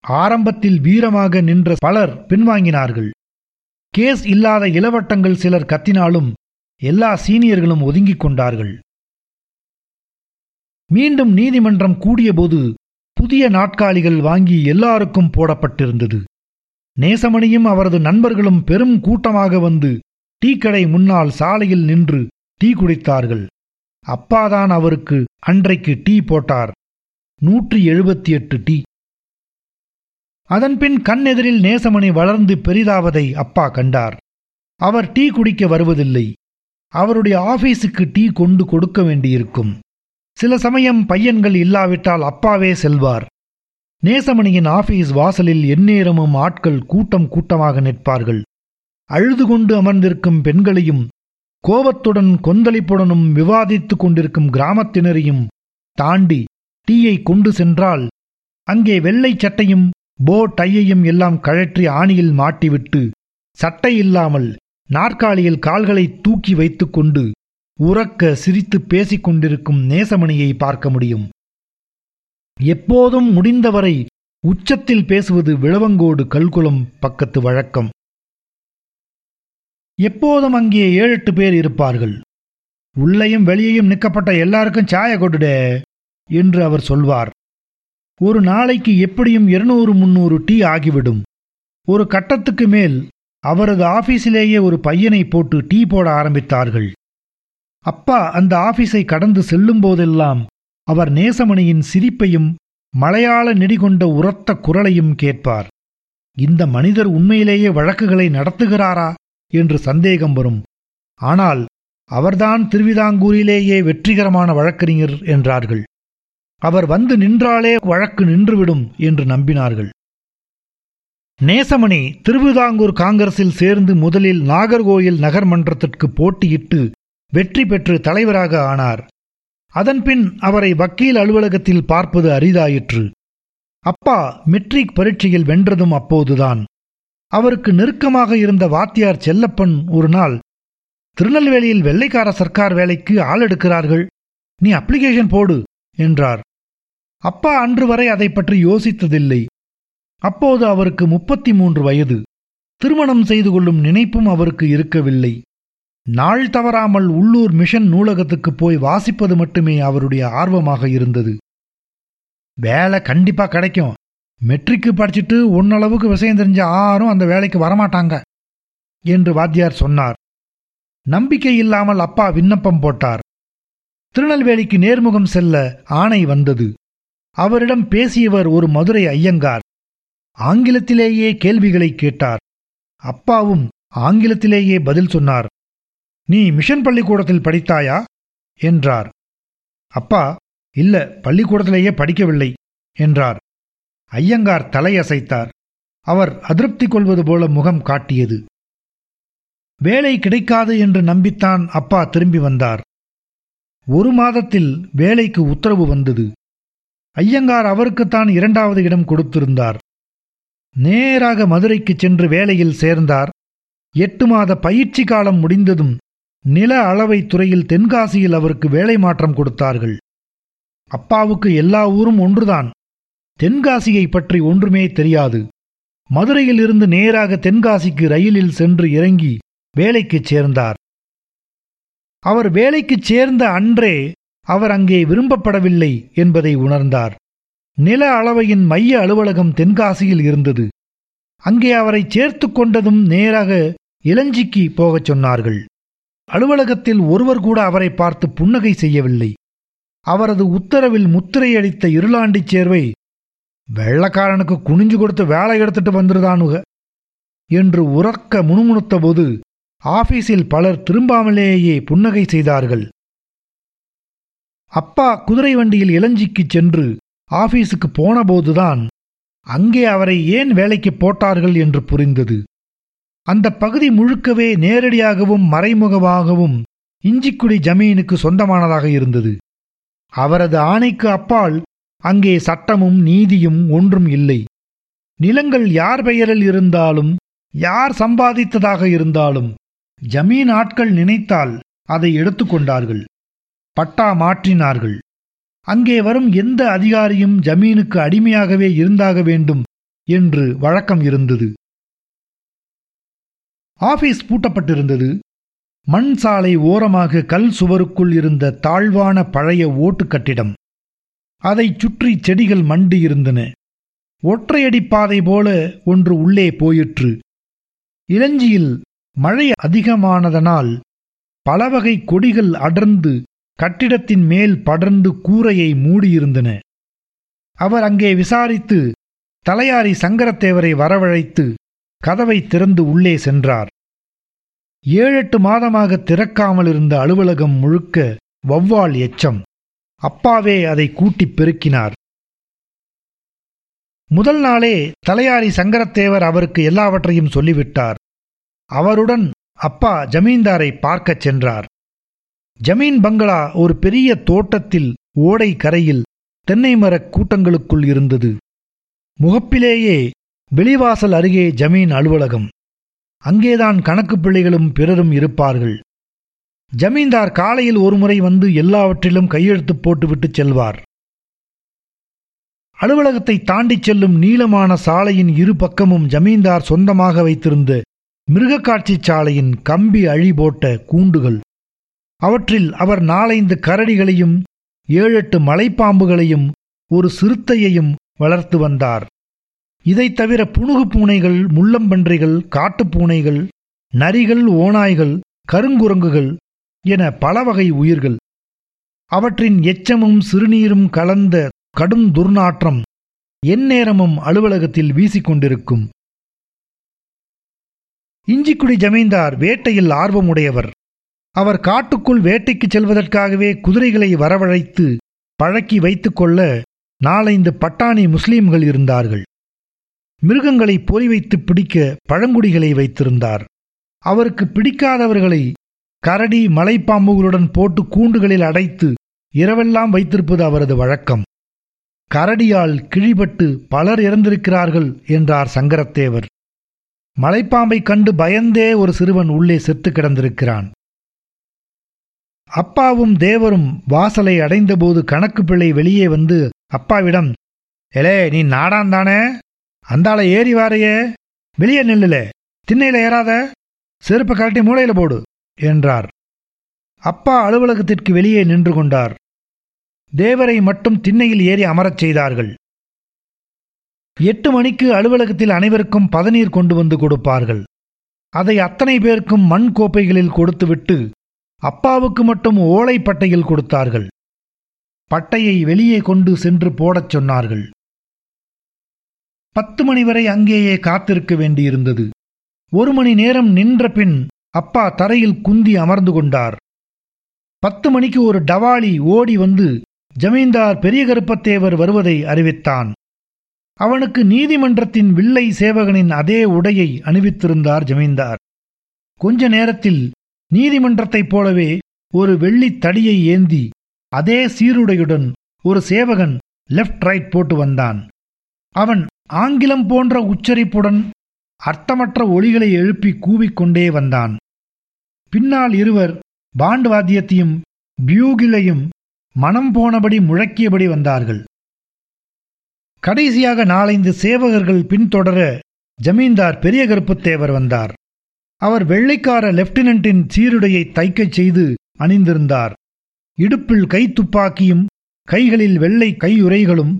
ஆரம்பத்தில் வீரமாக நின்ற பலர் பின்வாங்கினார்கள். கேஸ் இல்லாத இளவட்டங்கள் சிலர் கத்தினாலும் எல்லா சீனியர்களும் ஒதுங்கிக் கொண்டார்கள். மீண்டும் நீதிமன்றம் கூடியபோது புதிய நாட்காலிகள் வாங்கி எல்லாருக்கும் போடப்பட்டிருந்தது. நேசமணியும் அவரது நண்பர்களும் பெரும் கூட்டமாக வந்து டீக்கடை முன்னால் சாலையில் நின்று டீ குடித்தார்கள். அப்பாதான் அவருக்கு அன்றைக்கு டீ போட்டார். நூற்றி எழுபத்தி எட்டு டீ. அதன்பின் கண்ணெதிரில் நேசமணி வளர்ந்து பெரிதாவதை அப்பா கண்டார். அவர் டீ குடிக்க வருவதில்லை. அவருடைய ஆபீஸுக்கு டீ கொண்டு கொடுக்க வேண்டியிருக்கும். சில சமயம் பையன்கள் இல்லாவிட்டால் அப்பாவே செல்வார். நேசமணியின் ஆபீஸ் வாசலில் எந்நேரமும் ஆட்கள் கூட்டம் கூட்டமாக நிற்பார்கள். அழுது கொண்டு அமர்ந்திருக்கும் பெண்களையும் கோபத்துடன் கொந்தளிப்புடனும் விவாதித்துக் கொண்டிருக்கும் கிராமத்தினரையும் தாண்டி டீயை கொண்டு சென்றால் அங்கே வெள்ளை சட்டையும் போ டையையும் எல்லாம் கழற்றி ஆணியில் மாட்டிவிட்டு சட்டை இல்லாமல் நாற்காலியில் கால்களை தூக்கி வைத்துக்கொண்டு உறக்க சிரித்து பேசிக் கொண்டிருக்கும் நேசமணியை பார்க்க முடியும். எப்போதும் முடிந்தவரை உச்சத்தில் பேசுவது விளவங்கோடு கல்குளம் பக்கத்து வழக்கம். எப்போதும் அங்கே ஏழெட்டு பேர் இருப்பார்கள். உள்ளேயும் வெளியேயும் நிற்கப்பட்ட எல்லாருக்கும் சாய கொடுடே என்று அவர் சொல்வார். ஒரு நாளைக்கு எப்படியும் இருநூறு முன்னூறு டீ ஆகிவிடும். ஒரு கட்டத்துக்கு மேல் அவரது ஆபீஸிலேயே ஒரு பையனை போட்டு டீ போட ஆரம்பித்தார்கள். அப்பா அந்த ஆபீஸை கடந்து செல்லும் போதெல்லாம் அவர் நேசமணியின் சிரிப்பையும் மலையாள நெடிகொண்ட உரத்த குரலையும் கேட்பார். இந்த மனிதர் உண்மையிலேயே வழக்குகளை நடத்துகிறாரா? என்று சந்தேகம் வரும். ஆனால் அவர்தான் திருவிதாங்கூரிலேயே வெற்றிகரமான வழக்கறிஞர் என்றார்கள். அவர் வந்து நின்றாலே வழக்கு நின்றுவிடும் என்று நம்பினார்கள். நேசமணி திருவிதாங்கூர் காங்கிரஸில் சேர்ந்து முதலில் நாகர்கோயில் நகர்மன்றத்திற்கு போட்டியிட்டு வெற்றி பெற்று தலைவராக ஆனார். அதன்பின் அவரை வக்கீல் அலுவலகத்தில் பார்ப்பது அரிதாயிற்று. அப்பா மெட்ரிக் பரீட்சையில் வென்றதும் அப்போதுதான். அவருக்கு நெருக்கமாக இருந்த வாத்தியார் செல்லப்பன் ஒரு நாள் திருநெல்வேலியில் வெள்ளைக்கார சர்க்கார் வேலைக்கு ஆள் எடுக்கிறார்கள் நீ அப்ளிகேஷன் போடு என்றார். அப்பா அன்று வரை அதை பற்றி யோசித்ததில்லை. அப்போது அவருக்கு முப்பத்தி மூன்று வயது. திருமணம் செய்து கொள்ளும் நினைப்பும் அவருக்கு இருக்கவில்லை. நாள் தவறாமல் உள்ளூர் மிஷன் நூலகத்துக்கு போய் வாசிப்பது மட்டுமே அவருடைய ஆர்வமாக இருந்தது. வேலை கண்டிப்பா கிடைக்கும். மெட்ரிக்கு படிச்சுட்டு ஒன்னளவுக்கு விஷயம் தெரிஞ்ச யாரும் அந்த வேலைக்கு வரமாட்டாங்க என்று வாத்தியார் சொன்னார். நம்பிக்கை இல்லாமல் அப்பா விண்ணப்பம் போட்டார். திருநெல்வேலிக்கு நேர்முகம் செல்ல ஆணை வந்தது. அவரிடம் பேசியவர் ஒரு மதுரை ஐயங்கார். ஆங்கிலத்திலேயே கேள்விகளை கேட்டார். அப்பாவும் ஆங்கிலத்திலேயே பதில் சொன்னார். நீ மிஷன் பள்ளிக்கூடத்தில் படித்தாயா? என்றார். அப்பா இல்ல பள்ளிக்கூடத்திலேயே படிக்கவில்லை என்றார். ஐயங்கார் தலையசைத்தார். அவர் அதிருப்தி கொள்வது போல முகம் காட்டியது. வேலை கிடைக்காது என்று நம்பித்தான் அப்பா திரும்பி வந்தார். ஒரு மாதத்தில் வேலைக்கு உத்தரவு வந்தது. ஐயங்கார் அவருக்குத்தான் இரண்டாவது இடம் கொடுத்திருந்தார். நேராக மதுரைக்கு சென்று வேலையில் சேர்ந்தார். எட்டு மாத பயிற்சி காலம் முடிந்ததும் நில அளவை துறையில் தென்காசியில் அவருக்கு வேலை மாற்றம் கொடுத்தார்கள். அப்பாவுக்கு எல்லா ஊரும் ஒன்றுதான். தென்காசியை பற்றி ஒன்றுமே தெரியாது. மதுரையில் இருந்து நேராக தென்காசிக்கு ரயிலில் சென்று இறங்கி வேலைக்குச் சேர்ந்தார். அவர் வேலைக்குச் சேர்ந்த அன்றே அவர் அங்கே விரும்பப்படவில்லை என்பதை உணர்ந்தார். நில அளவையின் மைய அலுவலகம் தென்காசியில் இருந்தது. அங்கே அவரை சேர்த்து கொண்டதும் நேராக இளஞ்சிக்கு போகச் சொன்னார்கள். அலுவலகத்தில் ஒருவர் கூட அவரை பார்த்து புன்னகை செய்யவில்லை. அவரது உத்தரவில் முத்திரையடித்த இருளாண்டிச் சேர்வை வெள்ளக்காரனுக்கு குனிஞ்சு கொடுத்து வேலை எடுத்துட்டு வந்துருதானுக என்று உறக்க முணுமுணுத்தபோது ஆபீஸில் பலர் திரும்பாமலேயே புன்னகை செய்தார்கள். அப்பா குதிரை வண்டியில் இளஞ்சிக்குச் சென்று ஆபீஸுக்கு போனபோதுதான் அங்கே அவரை ஏன் வேலைக்கு போட்டார்கள் என்று புரிந்தது. அந்த பகுதி முழுக்கவே நேரடியாகவும் மறைமுகமாகவும் இஞ்சிக்குடி ஜமீனுக்கு சொந்தமானதாக இருந்தது. அவரது ஆணைக்கு அப்பால் அங்கே சட்டமும் நீதியும் ஒன்றும் இல்லை. நிலங்கள் யார் பெயரில் இருந்தாலும் யார் சம்பாதித்ததாக இருந்தாலும் ஜமீன் ஆட்கள் நினைத்தால் அதை எடுத்துக்கொண்டார்கள் பட்டா மாற்றினார்கள். அங்கே வரும் எந்த அதிகாரியும் ஜமீனுக்கு அடிமையாகவே இருந்தாக வேண்டும் என்று வழக்கம் இருந்தது. ஆபீஸ் பூட்டப்பட்டிருந்தது. மண் சாலை ஓரமாக கல் சுவருக்குள் இருந்த தாழ்வான பழைய ஓட்டு கட்டிடம். அதைச் சுற்றி செடிகள் மண்டி இருந்தன. ஒற்றையடி பாதை போல ஒன்று உள்ளே போயிற்று. இளஞ்சியில் மழை அதிகமானதனால் பலவகை கொடிகள் அடர்ந்து கட்டிடத்தின் மேல் படர்ந்து கூரையை மூடியிருந்தன. அவர் அங்கே விசாரித்து தலையாரி சங்கரத்தேவரை வரவழைத்து கதவை திறந்து உள்ளே சென்றார். ஏழெட்டு மாதமாக திறக்காமல் இருந்த அலுவலகம் முழுக்க வௌவால் எச்சம். அப்பாவே அதை கூட்டிப் பெருக்கினார். முதல் நாளே தலையாரி சங்கரத்தேவர் அவருக்கு எல்லாவற்றையும் சொல்லிவிட்டார். அவருடன் அப்பா ஜமீன்தாரை பார்க்கச் சென்றார். ஜமீன் பங்களா ஒரு பெரிய தோட்டத்தில் ஓடை கரையில் தென்னை மரக் கூட்டங்களுக்குள் இருந்தது. முகப்பிலேயே வெளிவாசல் அருகே ஜமீன் அலுவலகம். அங்கேதான் கணக்கு பிள்ளைகளும் பிறரும் இருப்பார்கள். ஜமீன்தார் காலையில் ஒருமுறை வந்து எல்லாவற்றிலும் கையெழுத்து போட்டுவிட்டு செல்வார். அலுவலகத்தை தாண்டிச் செல்லும் நீளமான சாலையின் இரு பக்கமும் ஜமீன்தார் சொந்தமாக வைத்திருந்த மிருகக்காட்சி சாலையின் கம்பி அழி போட்ட கூண்டுகள். அவற்றில் அவர் நாலைந்து கரடிகளையும் ஏழெட்டு மலைப்பாம்புகளையும் ஒரு சிறுத்தையையும் வளர்த்து வந்தார். இதைத் தவிர புனுகு பூனைகள் முள்ளம்பன்றிகள் காட்டுப்பூனைகள் நரிகள் ஓநாய்கள் கருங்குரங்குகள் என பல வகை உயிர்கள். அவற்றின் எச்சமும் சிறுநீரும் கலந்த கடும் துர்நாற்றம் எந்நேரமும் அலுவலகத்தில் வீசிக்கொண்டிருக்கும். இஞ்சிக்குடி ஜமீன்தார் வேட்டையில் ஆர்வமுடையவர். அவர் காட்டுக்குள் வேட்டைக்கு செல்வதற்காகவே குதிரைகளை வரவழைத்து பழக்கி வைத்துக்கொள்ள நாலைந்து பட்டாணி முஸ்லீம்கள் இருந்தார்கள். மிருகங்களை பொறி வைத்து பிடிக்க பழங்குடிகளை வைத்திருந்தார். அவருக்கு பிடிக்காதவர்களை கரடி மலைப்பாம்புகளுடன் போட்டு கூண்டுகளில் அடைத்து இரவெல்லாம் வைத்திருப்பது அவரது வழக்கம். கரடியால் கிழிபட்டு பலர் இறந்திருக்கிறார்கள் என்றார் சங்கரத்தேவர். மலைப்பாம்பைக் கண்டு பயந்தே ஒரு சிறுவன் உள்ளே செத்து கிடந்திருக்கிறான். அப்பாவும் தேவரும் வாசலை அடைந்தபோது கணக்கு பிள்ளை வெளியே வந்து அப்பாவிடம் எலே நீ நாடாந்தானே? அந்தாள ஏறி வாரையே. வெளியே நில்லுலே. திண்ணையில ஏறாத. செருப்பு கழட்டி மூளையில போடு என்றார். அப்பா அலுவலகத்திற்கு வெளியே நின்று கொண்டார். தேவரை மட்டும் திண்ணையில் ஏறி அமரச் செய்தார்கள். எட்டு மணிக்கு அலுவலகத்தில் அனைவருக்கும் பதநீர் கொண்டு வந்து கொடுப்பார்கள். அதை அத்தனை பேருக்கும் மண் கோப்பைகளில் கொடுத்துவிட்டு அப்பாவுக்கு மட்டும் ஓலைப்பட்டையில் கொடுத்தார்கள். பட்டையை வெளியே கொண்டு சென்று போடச் சொன்னார்கள். பத்து மணி வரை அங்கேயே காத்திருக்க வேண்டியிருந்தது. ஒரு மணி நேரம் நின்ற பின் அப்பா தரையில் குந்தி அமர்ந்து கொண்டார். பத்து மணிக்கு ஒரு டவாலி ஓடி வந்து ஜமீன்தார் பெரிய கருப்பத்தேவர் வருவதை அறிவித்தான். அவனுக்கு நீதிமன்றத்தின் வில்லை சேவகனின் அதே உடையை அணிவித்திருந்தார் ஜமீன்தார். கொஞ்ச நேரத்தில் நீதிமன்றத்தைப் போலவே ஒரு வெள்ளித் தடியை ஏந்தி அதே சீருடையுடன் ஒரு சேவகன் லெஃப்ட் ரைட் போட்டு வந்தான். அவன் ஆங்கிலம் போன்ற உச்சரிப்புடன் அர்த்தமற்ற ஒளிகளை எழுப்பி கூவிக்கொண்டே வந்தான். பின்னால் இருவர் பாண்டு வாத்தியத்தையும் பியூகிலையும் மனம் போனபடி முழக்கியபடி வந்தார்கள். கடைசியாக நாலைந்து சேவகர்கள் பின்தொடர ஜமீன்தார் பெரிய கருப்புத்தேவர் வந்தார். அவர் வெள்ளைக்கார லெப்டினன்ட்டின் சீருடையை தைக்கச் செய்து அணிந்திருந்தார். இடுப்பில் கைத்துப்பாக்கியும் கைகளில் வெள்ளை கையுறைகளும்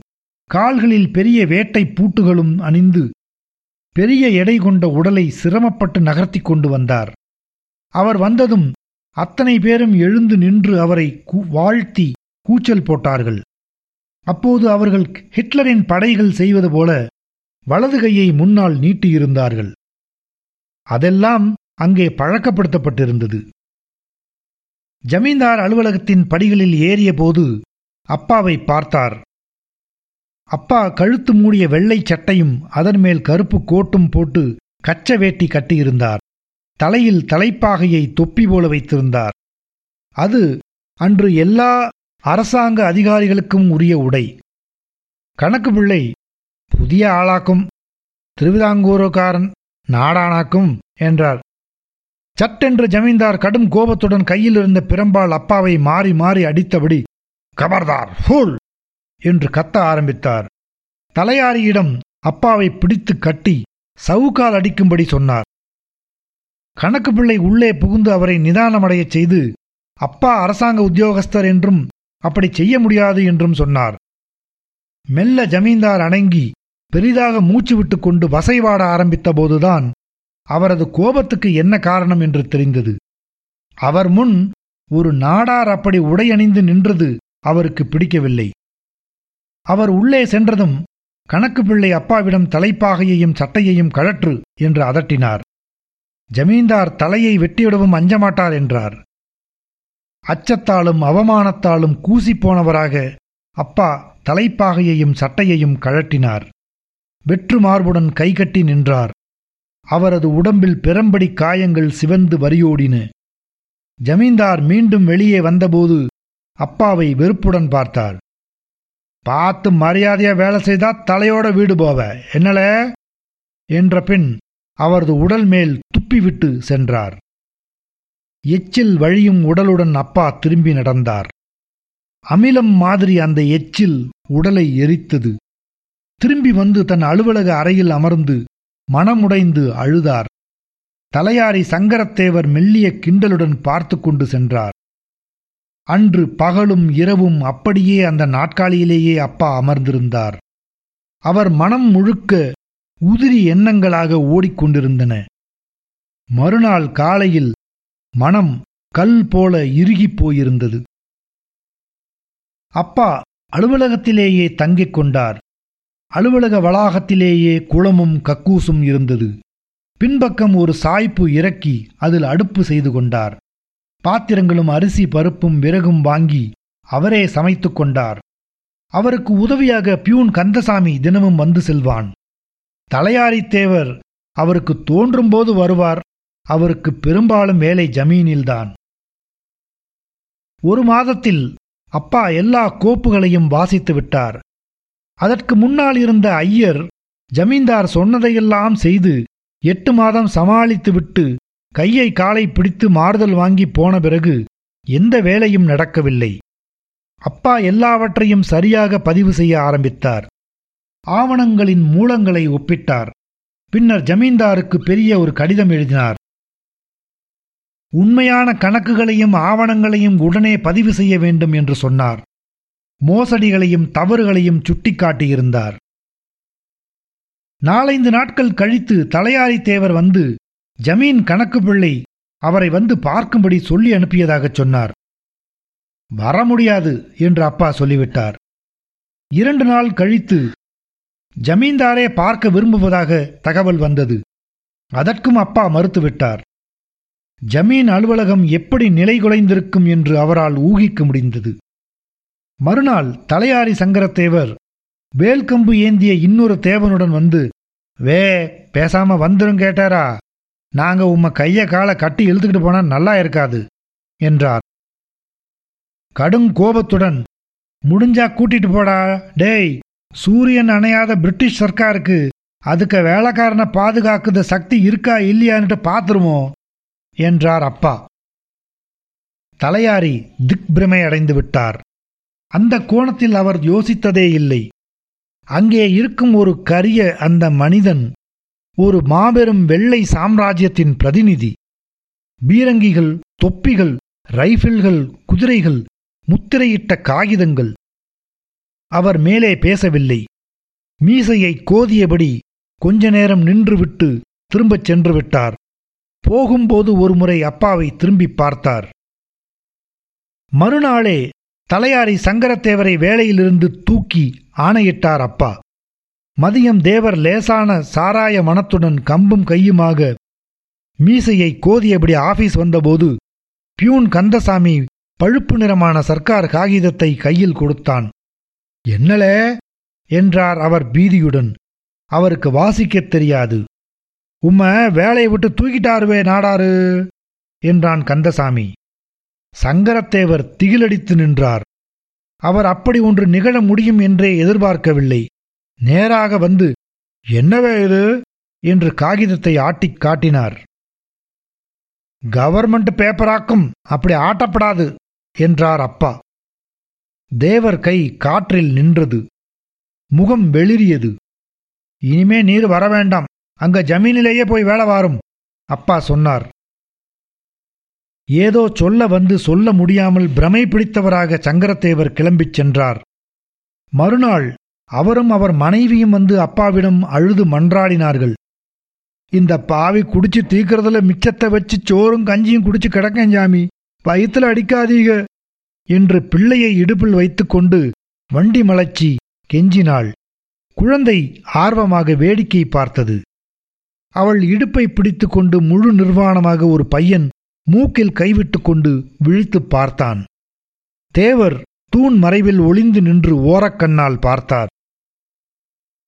கால்களில் பெரிய வேட்டை பூட்டுகளும் அணிந்து பெரிய எடை கொண்ட உடலை சிரமப்பட்டு நகர்த்தி கொண்டு வந்தார். அவர் வந்ததும் அத்தனை பேரும் எழுந்து நின்று அவரை வாழ்த்தி கூச்சல் போட்டார்கள். அப்போது அவர்கள் ஹிட்லரின் படைகள் செய்வது போல வலது கையை முன்னால் நீட்டியிருந்தார்கள். அதெல்லாம் அங்கே பழக்கப்படுத்தப்பட்டிருந்தது. ஜமீன்தார் அலுவலகத்தின் படிகளில் ஏறியபோது அப்பாவை பார்த்தார். அப்பா கழுத்து மூடிய வெள்ளைச் சட்டையும் அதன் மேல் கருப்பு கோட்டும் போட்டு கச்ச வேட்டி கட்டியிருந்தார். தலையில் தலைப்பாகையை தொப்பி போல வைத்திருந்தார். அது அன்று எல்லா அரசாங்க அதிகாரிகளுக்கும் உரிய உடை. கணக்கு பிள்ளை புதிய ஆளாக்கும் திருவிதாங்கூரோக்காரன் நாடானாக்கும் என்றார். சட்டென்று ஜமீன்தார் கடும் கோபத்துடன் கையில் இருந்த பிரம்பால் அப்பாவை மாறி மாறி அடித்தபடி கபர்தார் ஃபூல்! என்று கத்த ஆரம்பித்தார். தலையாரியிடம் அப்பாவை பிடித்து கட்டி சவுக்கால் அடிக்கும்படி சொன்னார். கணக்கு பிள்ளை உள்ளே புகுந்து அவரை நிதானமடையச் செய்து அப்பா அரசாங்க உத்தியோகஸ்தர் என்றும் அப்படி செய்ய முடியாது என்றும் சொன்னார். மெல்ல ஜமீன்தார் அணங்கி பெரிதாக மூச்சு விட்டுக் கொண்டு வசைவாட ஆரம்பித்த போதுதான் அவரது கோபத்துக்கு என்ன காரணம் என்று தெரிந்தது. அவர் முன் ஒரு நாடார் அப்படி உடையணிந்து நின்றது அவருக்கு பிடிக்கவில்லை. அவர் உள்ளே சென்றதும் கணக்கு பிள்ளை அப்பாவிடம் தலைப்பாகையையும் சட்டையையும் கழற்று என்று அதட்டினார். ஜமீன்தார் தலையை வெட்டிவிடவும் அஞ்சமாட்டார் என்றார். அச்சத்தாலும் அவமானத்தாலும் கூசிப்போனவராக அப்பா தலைப்பாகையையும் சட்டையையும் கழட்டினார் வெற்று மார்புடன் கைகட்டி நின்றார். அவரது உடம்பில் பெரம்படி காயங்கள் சிவந்து வரியோடின. ஜமீன்தார் மீண்டும் வெளியே வந்தபோது அப்பாவை வெறுப்புடன் பார்த்தார். பார்த்து மரியாதையா வேலை செய்தா தலையோட வீடு போவ. என்னல? என்ற பின் அவரது உடல் மேல் துப்பிவிட்டு சென்றார். எச்சில் வழியும் உடலுடன் அப்பா திரும்பி நடந்தார். அமிலம் மாதிரி அந்த எச்சில் உடலை எரித்தது. திரும்பி வந்து தன் அலுவலக அறையில் அமர்ந்து மனமுடைந்து அழுதார். தலையாரி சங்கரத்தேவர் மெல்லிய கிண்டலுடன் பார்த்து கொண்டு சென்றார். அன்று பகலும் இரவும் அப்படியே அந்த நாட்காலியிலேயே அப்பா அமர்ந்திருந்தார். அவர் மனம் முழுக்க உதிரி எண்ணங்களாக ஓடிக்கொண்டிருந்தன. மறுநாள் காலையில் மனம் கல் போல இறுகிப் போயிருந்தது. அப்பா அலுவலகத்திலேயே தங்கிக் கொண்டார். அலுவலக வளாகத்திலேயே குளமும் கக்கூசும் இருந்தது. பின்பக்கம் ஒரு சாய்ப்பு இறக்கி அதில் அடுப்பு செய்து கொண்டார். பாத்திரங்களும் அரிசி பருப்பும் விறகும் வாங்கி அவரே சமைத்துக் கொண்டார். அவருக்கு உதவியாக பியூன் கந்தசாமி தினமும் வந்து செல்வான். தலையாரி தேவர் அவருக்கு தோன்றும்போது வருவார். அவருக்கு பெரும்பாலும் வேலை ஜமீனில்தான். ஒரு மாதத்தில் அப்பா எல்லா கோப்புகளையும் வாசித்து விட்டார். அதற்கு முன்னால் இருந்த ஐயர் ஜமீன்தார் சொன்னதையெல்லாம் செய்து எட்டு மாதம் சமாளித்துவிட்டு கையை காலை பிடித்து மாறுதல் வாங்கி போன பிறகு எந்த வேலையும் நடக்கவில்லை. அப்பா எல்லாவற்றையும் சரியாக பதிவு செய்ய ஆரம்பித்தார். ஆவணங்களின் மூலங்களை ஒப்பிட்டார். பின்னர் ஜமீன்தாருக்கு பெரிய ஒரு கடிதம் எழுதினார். உண்மையான கணக்குகளையும் ஆவணங்களையும் உடனே பதிவு செய்ய வேண்டும் என்று சொன்னார். மோசடிகளையும் தவறுகளையும் சுட்டிக்காட்டியிருந்தார். நாலைந்து நாட்கள் கழித்து தலையாரி தேவர் வந்து ஜமீன் கணக்கு பிள்ளை அவரை வந்து பார்க்கும்படி சொல்லி அனுப்பியதாகச் சொன்னார். வர முடியாது என்று அப்பா சொல்லிவிட்டார். இரண்டு நாள் கழித்து ஜமீன்தாரே பார்க்க விரும்புவதாக தகவல் வந்தது. அதற்கும் அப்பா மறுத்துவிட்டார். ஜமீன் அலுவலகம் எப்படி நிலைகுலைந்திருக்கும் என்று அவரால் ஊகிக்க முடிந்தது. மறுநாள் தலையாரி சங்கரத்தேவர் வேல்கம்பு ஏந்திய இன்னொரு தேவனுடன் வந்து வே பேசாம வந்துரும் கேட்டாரா? நாங்க உம்ம கையை காலை கட்டி இழுத்துக்கிட்டு போனா நல்லா இருக்காது என்றார். கடும் கோபத்துடன் முடிஞ்சா கூட்டிட்டு போடா டேய் சூரியன் அணையாத பிரிட்டிஷ் சர்க்காருக்கு அதுக்கு வேலைக்காரனை பாதுகாக்குத சக்தி இருக்கா இல்லையான்ட்டு பாத்துருவோம் என்றார் அப்பா. தலையாரி திக்பிரமை அடைந்து விட்டார். அந்த கோணத்தில் அவர் யோசித்ததே இல்லை. அங்கே இருக்கும் ஒரு கரிய அந்த மனிதன் ஒரு மாபெரும் வெள்ளை சாம்ராஜ்யத்தின் பிரதிநிதி. பீரங்கிகள் தொப்பிகள் ரைபிள்கள் குதிரைகள் முத்திரையிட்ட காகிதங்கள். அவர் மேலே பேசவில்லை. மீசையை கோதியபடி கொஞ்ச நேரம் நின்றுவிட்டு திரும்பச் சென்று விட்டார் போகும்போது ஒருமுறை அப்பாவை திரும்பி பார்த்தார். மறுநாளே தலையாரி சங்கரத்தேவரை வேலையிலிருந்து தூக்கி ஆணையிட்டார் அப்பா. மதியம் தேவர் லேசான சாராய மனத்துடன் கம்பும் கையுமாக மீசையை கோதியபடி ஆபீஸ் வந்தபோது பியூன் கந்தசாமி பழுப்பு நிறமான சர்க்கார் காகிதத்தை கையில் கொடுத்தான். என்னலே? என்றார் அவர் பீதியுடன். அவருக்கு வாசிக்கத் தெரியாது. உம்ம வேலையை விட்டு தூக்கிட்டாருவே நாடாரு என்றான் கந்தசாமி. சங்கரத்தேவர் திகிலடித்து நின்றார். அவர் அப்படி ஒன்று நிகழ முடியும் என்றே எதிர்பார்க்கவில்லை. நேராக வந்து என்னவே இது? என்று காகிதத்தை ஆட்டிக் காட்டினார். கவர்மெண்ட் பேப்பராக்கும் அப்படி ஆட்டப்படாது என்றார் அப்பா. தேவர் கை காற்றில் நின்றது. முகம் வெளிரியது இனிமே நீர் வர வேண்டாம். அங்க ஜமீனிலேயே போய் வேலை வாரும் அப்பா சொன்னார். ஏதோ சொல்ல வந்து சொல்ல முடியாமல் பிரமை பிடித்தவராக சங்கரத்தேவர் கிளம்பிச் சென்றார். மறுநாள் அவரும் அவர் மனைவியும் வந்து அப்பாவிடம் அழுது மன்றாடினார்கள். இந்த பாவி குடிச்சு தீக்கிறதுல மிச்சத்தை வச்சு சோறும் கஞ்சியும் குடிச்சு கிடக்கேன் சாமி. வயிற்றுல அடிக்காதீக என்று பிள்ளையை இடுப்பில் வைத்துக்கொண்டு வண்டி மலச்சி கெஞ்சினாள். குழந்தை ஆர்வமாக வேடிக்கை பார்த்தது. அவள் இடுப்பை பிடித்துக்கொண்டு முழு நிர்வாணமாக ஒரு பையன் மூக்கில் கைவிட்டு கொண்டு விழித்து பார்த்தான். தேவர் தூண் மறைவில் ஒளிந்து நின்று ஓரக்கண்ணால் பார்த்தார்.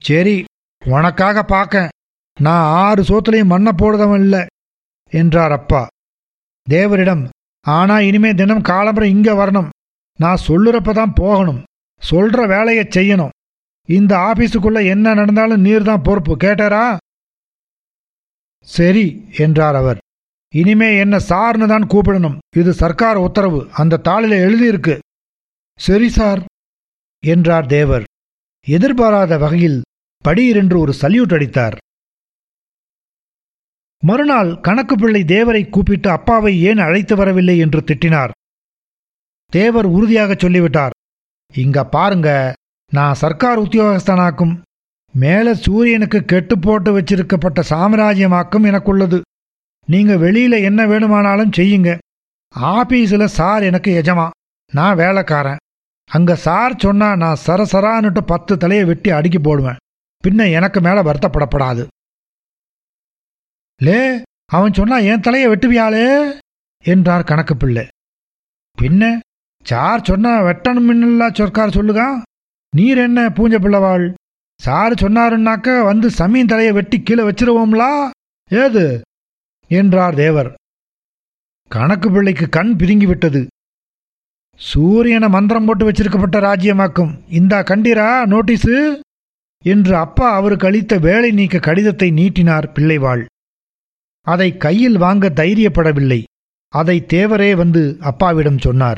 சரி உனக்காக பார்க்க. நான் ஆறு சோத்துலையும் மண்ணை போடுதவன் இல்ல என்றார் அப்பா. தேவரிடம் ஆனா இனிமே தினம் காலம்பரம் இங்க வரணும். நான் சொல்லுறப்ப தான் போகணும். சொல்ற வேலையை செய்யணும். இந்த ஆபீஸுக்குள்ள என்ன நடந்தாலும் நீர் தான் பொறுப்பு கேட்டாரா? சரி என்றார் அவர். இனிமே என்ன சார்னு தான் கூப்பிடணும். இது சர்க்கார் உத்தரவு அந்த தாளில எழுதியிருக்கு. சரி சார் என்றார் தேவர். எதிர்பாராத வகையில் படியிரென்று ஒரு சல்யூட் அடித்தார். மறுநாள் கணக்கு பிள்ளை தேவரை கூப்பிட்டு அப்பாவை ஏன் அழைத்து வரவில்லை என்று திட்டினார். தேவர் உறுதியாக சொல்லிவிட்டார். இங்க பாருங்க நான் சர்க்கார் உத்தியோகஸ்தனாக்கும் மேல சூரியனுக்கு கெட்டு போட்டு வச்சிருக்கப்பட்ட சாம்ராஜ்யமாக்கும் எனக்குள்ளது. நீங்க வெளியில என்ன வேணுமானாலும் செய்யுங்க. ஆபீஸில் சார் எனக்கு எஜமா நான் வேலைக்காரன். அங்க சார் சொன்னா நான் சரசரான்னுட்டு பத்து தலையை வெட்டி அடுக்கி போடுவேன். பின்ன எனக்கு மேல வருத்தப்படப்படாது. லே அவன் சொன்னா என் தலையை வெட்டுவியாளே? என்றார் கணக்கு பிள்ளை பின்ன சார் சொன்னா வெட்டணுமின்னல்லா சொற்கார் சொல்லுகா நீர் என்ன பூஞ்ச பிள்ளவாள்? சார் சொன்னாருன்னாக்க வந்து சமீன் தலையை வெட்டி கீழே வச்சிருவோம்லா? ஏது? என்றார் தேவர். கணக்கு பிள்ளைக்கு கண் பிதுங்கிவிட்டது. சூரியனை மந்திரம் போட்டு வச்சிருக்கப்பட்ட ராஜ்யமாக்கும். இந்தா கண்டீரா நோட்டீஸு என்று அப்பா அவருக்கு அளித்த வேலை நீக்க கடிதத்தை நீட்டினார் பிள்ளைவாள். அதை கையில் வாங்க தைரியப்படவில்லை. அதை தேவரே வந்து அப்பாவிடம் சொன்னார்.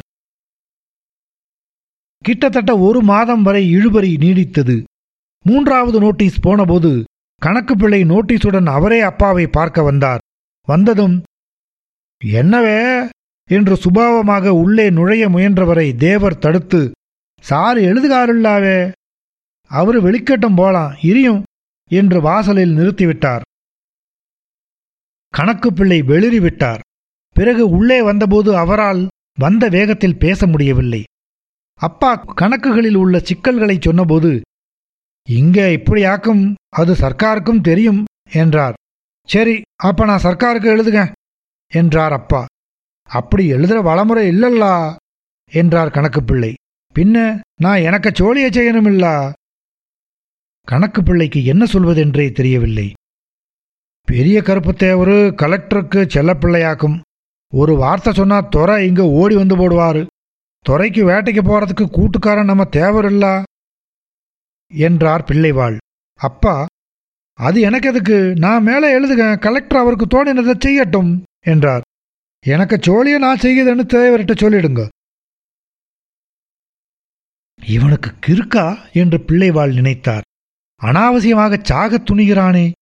கிட்டத்தட்ட ஒரு மாதம் வரை இழுபறி நீடித்தது. மூன்றாவது நோட்டீஸ் போனபோது கணக்கு பிள்ளை நோட்டீஸுடன் அவரே அப்பாவை பார்க்க வந்தார். வந்ததும் என்னவே? என்று சுபாவமாக உள்ளே நுழைய முயன்றவரை தேவர் தடுத்து சார் எழுதுகாருல்லாவே அவரு வெளிக்கட்டம் போலாம் இரியும் என்று வாசலில் நிறுத்திவிட்டார். கணக்கு பிள்ளை வெளிறிவிட்டார். பிறகு உள்ளே வந்தபோது அவரால் வந்த வேகத்தில் பேச முடியவில்லை. அப்பா கணக்குகளில் உள்ள சிக்கல்களை சொன்னபோது இங்க இப்படியாக்கும் அது சர்க்காருக்கும் தெரியும் என்றார். சரி அப்ப நான் சர்க்காருக்கு எழுதுக என்றார் அப்பா. அப்படி எழுதுற வளமுறை இல்லல்லா என்றார் கணக்கு பிள்ளை பின்ன நான் எனக்கு சோழிய செய்யணுமில்லா? கணக்கு பிள்ளைக்கு என்ன சொல்வதென்றே தெரியவில்லை. பெரிய கருப்பு தேவரு கலெக்டருக்கு செல்லப்பிள்ளையாக்கும் ஒரு வார்த்தை சொன்னா துறை இங்க ஓடி வந்து போடுவாரு. துறைக்கு வேட்டைக்கு போறதுக்கு கூட்டுக்காரன் நம்ம தேவர் இல்லா என்றார் பிள்ளைவாள். அப்பா அது எனக்கு எதுக்கு? நான் மேலே எழுதுக கலெக்டர் அவருக்கு தோணினதை செய்யட்டும் என்றார். எனக்கு சோழிய நான் செய்யுதுன்னு தேவர்கிட்ட சொல்லிடுங்க. இவனுக்கு கிறுக்கா? என்று பிள்ளைவாள் நினைத்தார். அனாவசியமாக சாகத் துணிகிறானே?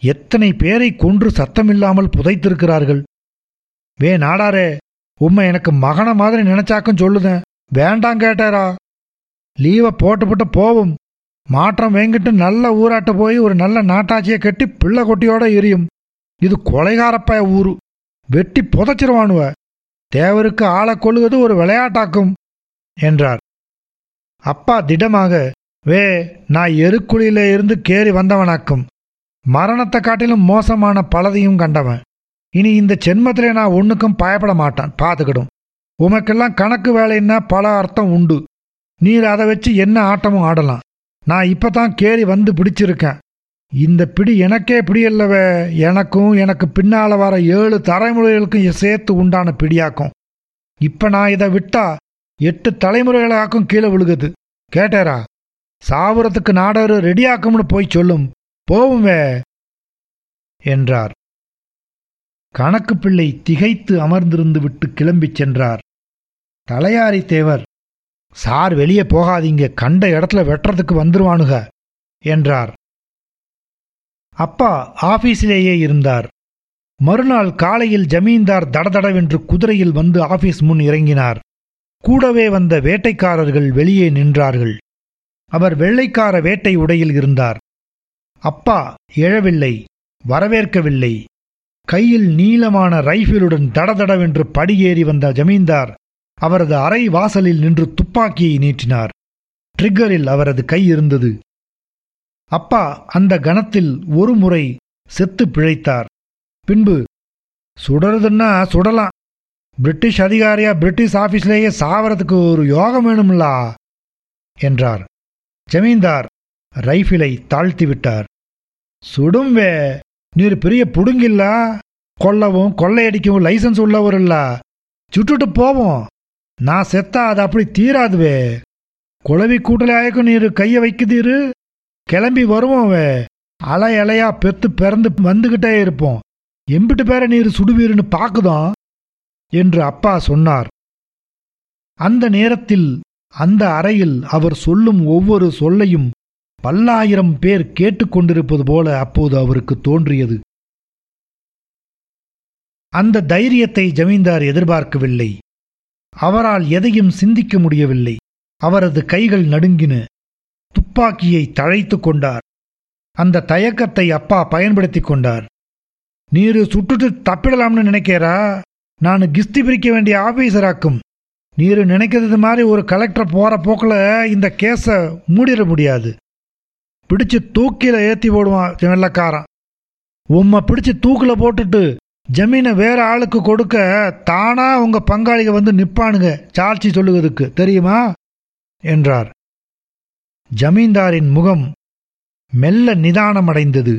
எத்தனை பேரை கொன்று சத்தமில்லாமல் புதைத்திருக்கிறார்கள்? வே நாடாரே உம்மை எனக்கு மகன மாதிரி நினைச்சாக்கும் சொல்லுதேன் வேண்டாம் கேட்டாரா? லீவை போட்டுப்புட்டு போவும். மாற்றம் வேங்கிட்டு நல்ல ஊராட்ட போய் ஒரு நல்ல நாட்டாச்சியை கட்டி பிள்ளை கொட்டியோட எரியும். இது கொலைகாரப்பய ஊரு. வெட்டி புதைச்சிருவானுவ. தேவருக்கு ஆளை கொள்ளுவது ஒரு விளையாட்டாக்கும் என்றார். அப்பா திடமாக வே நான் எருக்குழியில இருந்து கேறி வந்தவனாக்கும். மரணத்தை காட்டிலும் மோசமான பலதையும் கண்டவன். இனி இந்த ஜென்மத்திலே நான் ஒன்றுக்கும் பயப்பட மாட்டான் பார்த்துக்கிடும். உமக்கெல்லாம் கணக்கு வேலைன்னா பல அர்த்தம் உண்டு. நீர் அதை வச்சு என்ன ஆட்டமும் ஆடலாம். நான் இப்போ தான் கேறி வந்து பிடிச்சிருக்கேன். இந்த பிடி எனக்கே பிடியல்லவே எனக்கும் எனக்கு பின்னால் வர ஏழு தலைமுறைகளுக்கும் சேர்த்து உண்டான பிடியாக்கும். இப்போ நான் இதை விட்டா எட்டு தலைமுறைகளாக்கும் கீழே விழுகுது. கேட்டேரா? சாவரத்துக்கு நாடரு ரெடியாக்கும்னு போய் சொல்லும். போவுமே என்றார். கணக்கு பிள்ளை திகைத்து அமர்ந்திருந்து விட்டு கிளம்பிச் சென்றார். தலையாரி தேவர் சார் வெளியே போகாதீங்க. கண்ட இடத்துல வெட்டுறதுக்கு வந்துருவானுக என்றார். அப்பா ஆபீஸிலேயே இருந்தார். மறுநாள் காலையில் ஜமீன்தார் தடதடவென்று குதிரையில் வந்து ஆபீஸ் முன் இறங்கினார். கூடவே வந்த வேட்டைக்காரர்கள் வெளியே நின்றார்கள். அவர் வெள்ளைக்கார வேட்டை உடையில் இருந்தார். அப்பா எழவில்லை வரவேற்கவில்லை. கையில் நீளமான ரைஃபிலுடன் தடதடவென்று படியேறி வந்த ஜமீன்தார் அவரது அறை வாசலில் நின்று துப்பாக்கியை நீட்டினார். ட்ரிக்கரில் அவரது கை இருந்தது. அப்பா அந்த கணத்தில் ஒரு முறை செத்து பிழைத்தார். பின்பு சுடறதுன்னா சுடலாம். பிரிட்டிஷ் அதிகாரியா பிரிட்டிஷ் ஆபீஸ்லேயே சாவறதுக்கு ஒரு யோகம் வேணும்லா? என்றார். ஜமீன்தார் தாழ்த்தி விட்டார் சுடும்வே நீர் பெரிய புடுங்கில்லா? கொல்லவும் கொள்ளையடிக்கவும் லைசன்ஸ் உள்ளவர் இல்ல சுட்டுட்டு போவோம். நான் செத்தா அது அப்படி தீராதுவே. குளவி கூட்டலாயக்கும் நீர் கைய வைக்குதீரு. கிளம்பி வருவோம் அலை அலையா பெத்து பிறந்து வந்துகிட்டே இருப்போம். எம்பிட்டு பேரை நீர் சுடுவீருன்னு பார்க்குதோம்? என்று அப்பா சொன்னார். அந்த நேரத்தில் அந்த அறையில் அவர் சொல்லும் ஒவ்வொரு சொல்லையும் பல்லாயிரம் பேர் கேட்டுக்கொண்டிருப்பது போல அப்போது அவருக்கு தோன்றியது. அந்த தைரியத்தை ஜமீன்தார் எதிர்பார்க்கவில்லை. அவரால் எதையும் சிந்திக்க முடியவில்லை. அவரது கைகள் நடுங்கின. துப்பாக்கியை தழைத்துக் கொண்டார். அந்த தயக்கத்தை அப்பா பயன்படுத்திக் கொண்டார். நீரு சுட்டுட்டு தப்பிடலாம்னு நினைக்கிறா நான் கிஸ்தி பிரிக்க வேண்டிய ஆபீசராக்கும். நீர் நினைக்கிறது மாதிரி ஒரு கலெக்டர் போகிற போக்கில் இந்த கேஸை மூடிட முடியாது. பிடிச்சு தூக்கில ஏற்றி போடுவான் வெள்ளக்காரன். உம்மை பிடிச்சு தூக்கில் போட்டுட்டு ஜமீனை வேற ஆளுக்கு கொடுக்க தானா உங்க பங்காளிக வந்து நிப்பானுங்க சாட்சி சொல்லுவதுக்கு தெரியுமா? என்றார். ஜமீன்தாரின் முகம் மெல்ல நிதானமடைந்தது.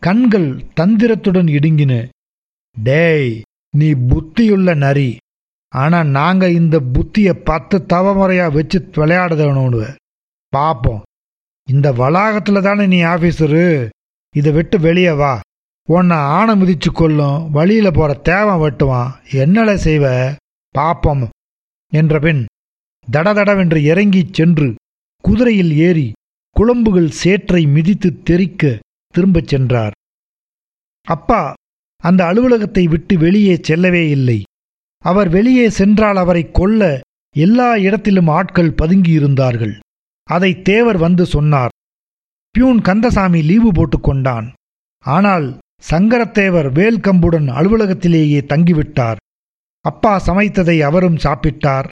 கண்கள் தந்திரத்துடன் இடுங்கின. டேய் நீ புத்தியுள்ள நரி. ஆனா நாங்க இந்த புத்திய பத்து தவமுறையாக வச்சு விளையாடுதவனு பார்ப்போம் இந்த வளாகத்தில் தானே நீ ஆபீசரு இதை விட்டு வெளியே வா. உன்னை ஆணை மிதிச்சு கொள்ளும் வழியில போற தேவை வெட்டுவான். என்னல செய்வ? பாப்போம். என்ற பின் தடதடவென்று இறங்கிச் சென்று குதிரையில் ஏறி குழம்புகள் சேற்றை மிதித்து தெறிக்க திரும்பச் சென்றார். அப்பா அந்த அலுவலகத்தை விட்டு வெளியே செல்லவே இல்லை. அவர் வெளியே சென்றால் அவரை கொல்ல எல்லா இடத்திலும் ஆட்கள் பதுங்கியிருந்தார்கள். அதை தேவர் வந்து சொன்னார். பியூன் கந்தசாமி லீவு போட்டுக் கொண்டான். ஆனால் சங்கரத்தேவர் வேல்கம்புடன் அலுவலகத்திலேயே தங்கிவிட்டார். அப்பா சமைத்ததை அவரும் சாப்பிட்டார்.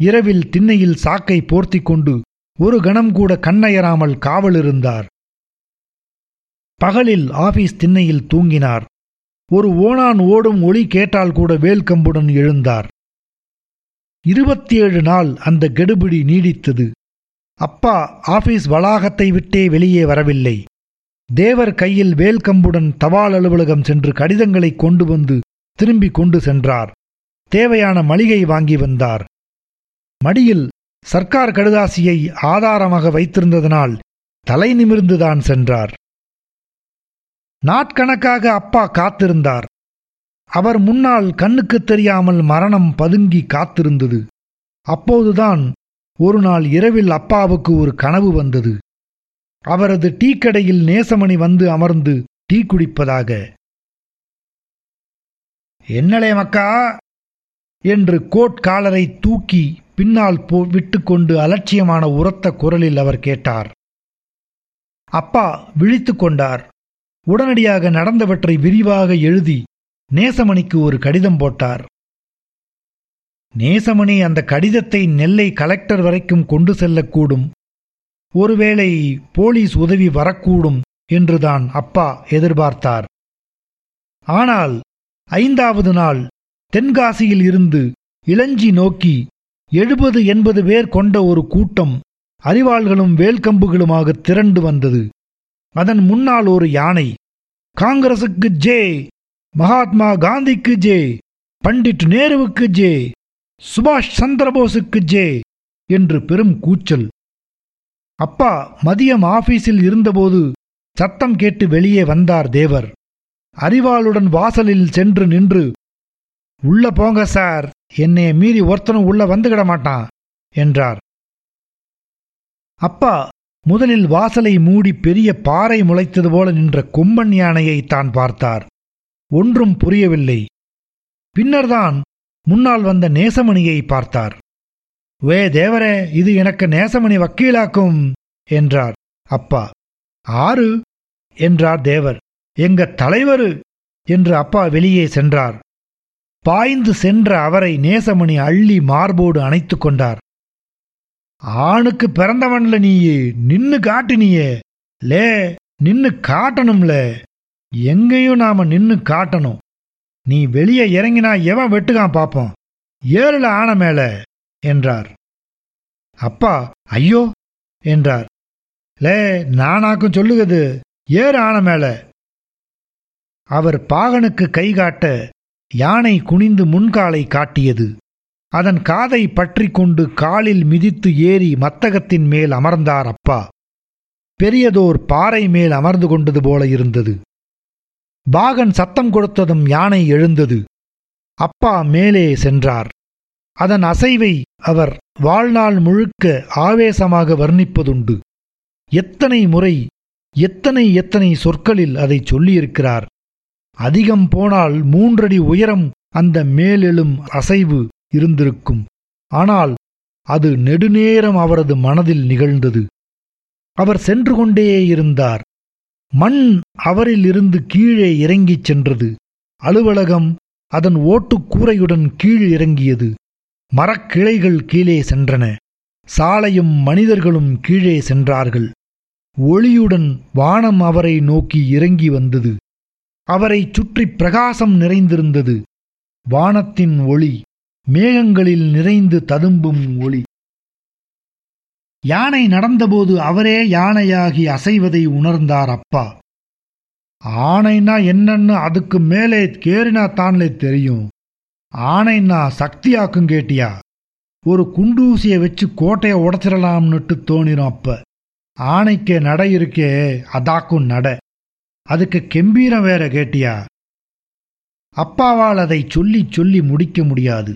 இரவில் திண்ணையில் சாக்கை போர்த்திக் கொண்டு ஒரு கணம் கூட கண்ணயராமல் காவலிருந்தார். பகலில் ஆபீஸ் திண்ணையில் தூங்கினார். ஒரு ஓணான் ஓடும் ஒளி கேட்டால் கூட வேல்கம்புடன் எழுந்தார். இருபத்தி ஏழு நாள் அந்த கெடுபிடி நீடித்தது. அப்பா ஆபீஸ் வளாகத்தை விட்டே வெளியே வரவில்லை. தேவர் கையில் வேல்கம்புடன் தபால் அலுவலகம் சென்று கடிதங்களை கொண்டு வந்து திரும்பிக் கொண்டு சென்றார். தேவையான மளிகை வாங்கி வந்தார். மடியில் சர்க்கார் கடுதாசியை ஆதாரமாக வைத்திருந்ததனால் தலை நிமிர்ந்துதான் சென்றார். நாட்கணக்காக அப்பா காத்திருந்தார். அவர் முன்னால் கண்ணுக்கு தெரியாமல் மரணம் பதுங்கி காத்திருந்தது. அப்போதுதான் ஒரு நாள் இரவில் அப்பாவுக்கு ஒரு கனவு வந்தது. அவரது டீக்கடையில் நேசமணி வந்து அமர்ந்து டீ குடிப்பதாக. என்னலே மக்கா? என்று கோட் காலரை தூக்கி பின்னால் போ விட்டுக்கொண்டு அலட்சியமான உரத்த குரலில் அவர் கேட்டார். அப்பா விழித்து கொண்டார். உடனடியாக நடந்தவற்றை விரிவாக எழுதி நேசமணிக்கு ஒரு கடிதம் போட்டார். நேசமணி அந்த கடிதத்தை நெல்லை கலெக்டர் வரைக்கும் கொண்டு செல்லக்கூடும். ஒருவேளை போலீஸ் உதவி வரக்கூடும் என்றுதான் அப்பா எதிர்பார்த்தார். ஆனால் ஐந்தாவது நாள் தென்காசியில் இருந்து இளஞ்சி நோக்கி எழுபது எண்பது பேர் கொண்ட ஒரு கூட்டம் அறிவாள்களும் வேல்கம்புகளுமாக திரண்டு வந்தது. அதன் முன்னால் ஒரு யானை. காங்கிரசுக்கு ஜே. மகாத்மா காந்திக்கு ஜே. பண்டிட் நேருவுக்கு ஜே. சுபாஷ் சந்திரபோஸுக்கு ஜே. என்று பெரும் கூச்சல். அப்பா மதியம் ஆபீஸில் இருந்தபோது சத்தம் கேட்டு வெளியே வந்தார் தேவர். அறிவாளுடன் வாசலில் சென்று நின்று உள்ள போங்க சார். என்னைய மீறி ஒருத்தனும் உள்ள வந்துகிட மாட்டான் என்றார். அப்பா முதலில் வாசலை மூடி பெரிய பாறை முளைத்தது போல நின்ற கொம்பன் யானையை தான் பார்த்தார். ஒன்றும் புரியவில்லை. பின்னர்தான் முன்னால் வந்த நேசமணியை பார்த்தார். வே தேவரே இது எனக்கு நேசமணி வக்கீலாக்கும் என்றார். அப்பா ஆறு? என்றார் தேவர். எங்க தலைவரு என்று அப்பா வெளியே சென்றார். பாய்ந்து சென்ற அவரை நேசமணி அள்ளி மார்போடு அணைத்துக் கொண்டார். ஆணுக்கு பிறந்தவன்ல நீயே நின்னு காட்டுனியே. லே நின்னு காட்டணும்ல. எங்கேயும் நாம நின்னு காட்டணும். நீ வெளியே இறங்கினா எவன் வெட்டுக்கான் பாப்போம். ஏறுல ஆன மேல என்றார். அப்பா ஐயோ என்றார். லே நானாக்கும் சொல்லுகிறது ஏறு ஆன மேல. அவர் பாகனுக்கு கை காட்ட யானை குனிந்து முன்காலை காட்டியது. அதன் காதை பற்றி கொண்டு காலில் மிதித்து ஏறி மத்தகத்தின் மேல் அமர்ந்தார் அப்பா. பெரியதோர் பாறை மேல் அமர்ந்து கொண்டது போல இருந்தது. பாகன் சத்தம் கொடுத்ததும் யானை எழுந்தது. அப்பா மேலே சென்றார். அதன் அசைவை அவர் வாழ்நாள் முழுக்க ஆவேசமாக வர்ணிப்பதுண்டு. எத்தனை முறை எத்தனை எத்தனை சொற்களில் அதை சொல்லியிருக்கிறார். அதிகம் போனால் மூன்றடி உயரம் அந்த மேலெழும் அசைவு. இருந்திருக்கும். ஆனால் அது நெடுநேரம் அவரது மனதில் நிகழ்ந்தது. அவர் சென்று கொண்டே இருந்தார். மண் அவரில் இருந்து கீழே இறங்கிச் சென்றது. அலுவலகம் அதன் ஓட்டுக்கூரையுடன் கீழ் இறங்கியது. மரக்கிளைகள் கீழே சென்றன. சாலையும் மனிதர்களும் கீழே சென்றார்கள். ஒளியுடன் வானம் அவரை நோக்கி இறங்கி வந்தது. அவரைச் சுற்றி பிரகாசம் நிறைந்திருந்தது. வானத்தின் ஒளி மேகங்களில் நிறைந்து ததும்பும் ஒளி. யானை நடந்தபோது அவரே யானையாகி அசைவதை உணர்ந்தார் அப்பா. ஆணைனா என்னன்னு அதுக்கு மேலே கேறினா தானே தெரியும். ஆனைன்னா சக்தியாக்கும் கேட்டியா? ஒரு குண்டூசிய வச்சு கோட்டைய உடச்சிடலாம்னுட்டு தோணிரும் அப்ப. ஆணைக்கு நடை இருக்கே அதாக்கும் நட. அதுக்கு கெம்பீரம் வேற கேட்டியா? அப்பாவால் அதை சொல்லி சொல்லி முடிக்க முடியாது.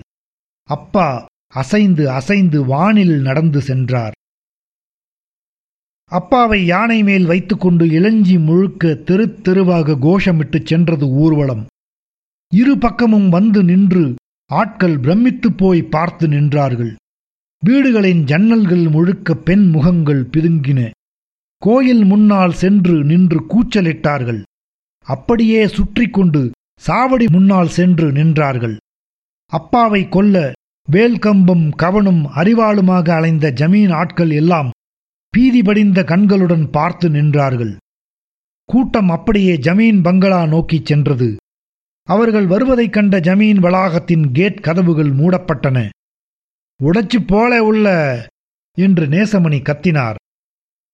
அப்பா அசைந்து அசைந்து வானில் நடந்து சென்றார். அப்பாவை யானை மேல் வைத்துக்கொண்டு இளஞ்சி முழுக்க தெரு தெருவாக கோஷமிட்டுச் சென்றது ஊர்வலம். இரு பக்கமும் வந்து நின்று ஆட்கள் பிரமித்துப் போய் பார்த்து நின்றார்கள். வீடுகளின் ஜன்னல்கள் முழுக்க பெண் முகங்கள் பிதுங்கின. கோயில் முன்னால் சென்று நின்று கூச்சலிட்டார்கள். அப்படியே சுற்றி கொண்டு சாவடி முன்னால் சென்று நின்றார்கள். அப்பாவை கொல்ல வேல்கம்பும் கவனும் அறிவாளுமாக அலைந்த ஜமீன் ஆட்கள் எல்லாம் பீதிபடிந்த கண்களுடன் பார்த்து நின்றார்கள். கூட்டம் அப்படியே ஜமீன் பங்களா நோக்கிச் சென்றது. அவர்கள் வருவதைக் கண்ட ஜமீன் வளாகத்தின் கேட் கதவுகள் மூடப்பட்டன. உடைச்சு போல உள்ள என்று நேசமணி கத்தினார்.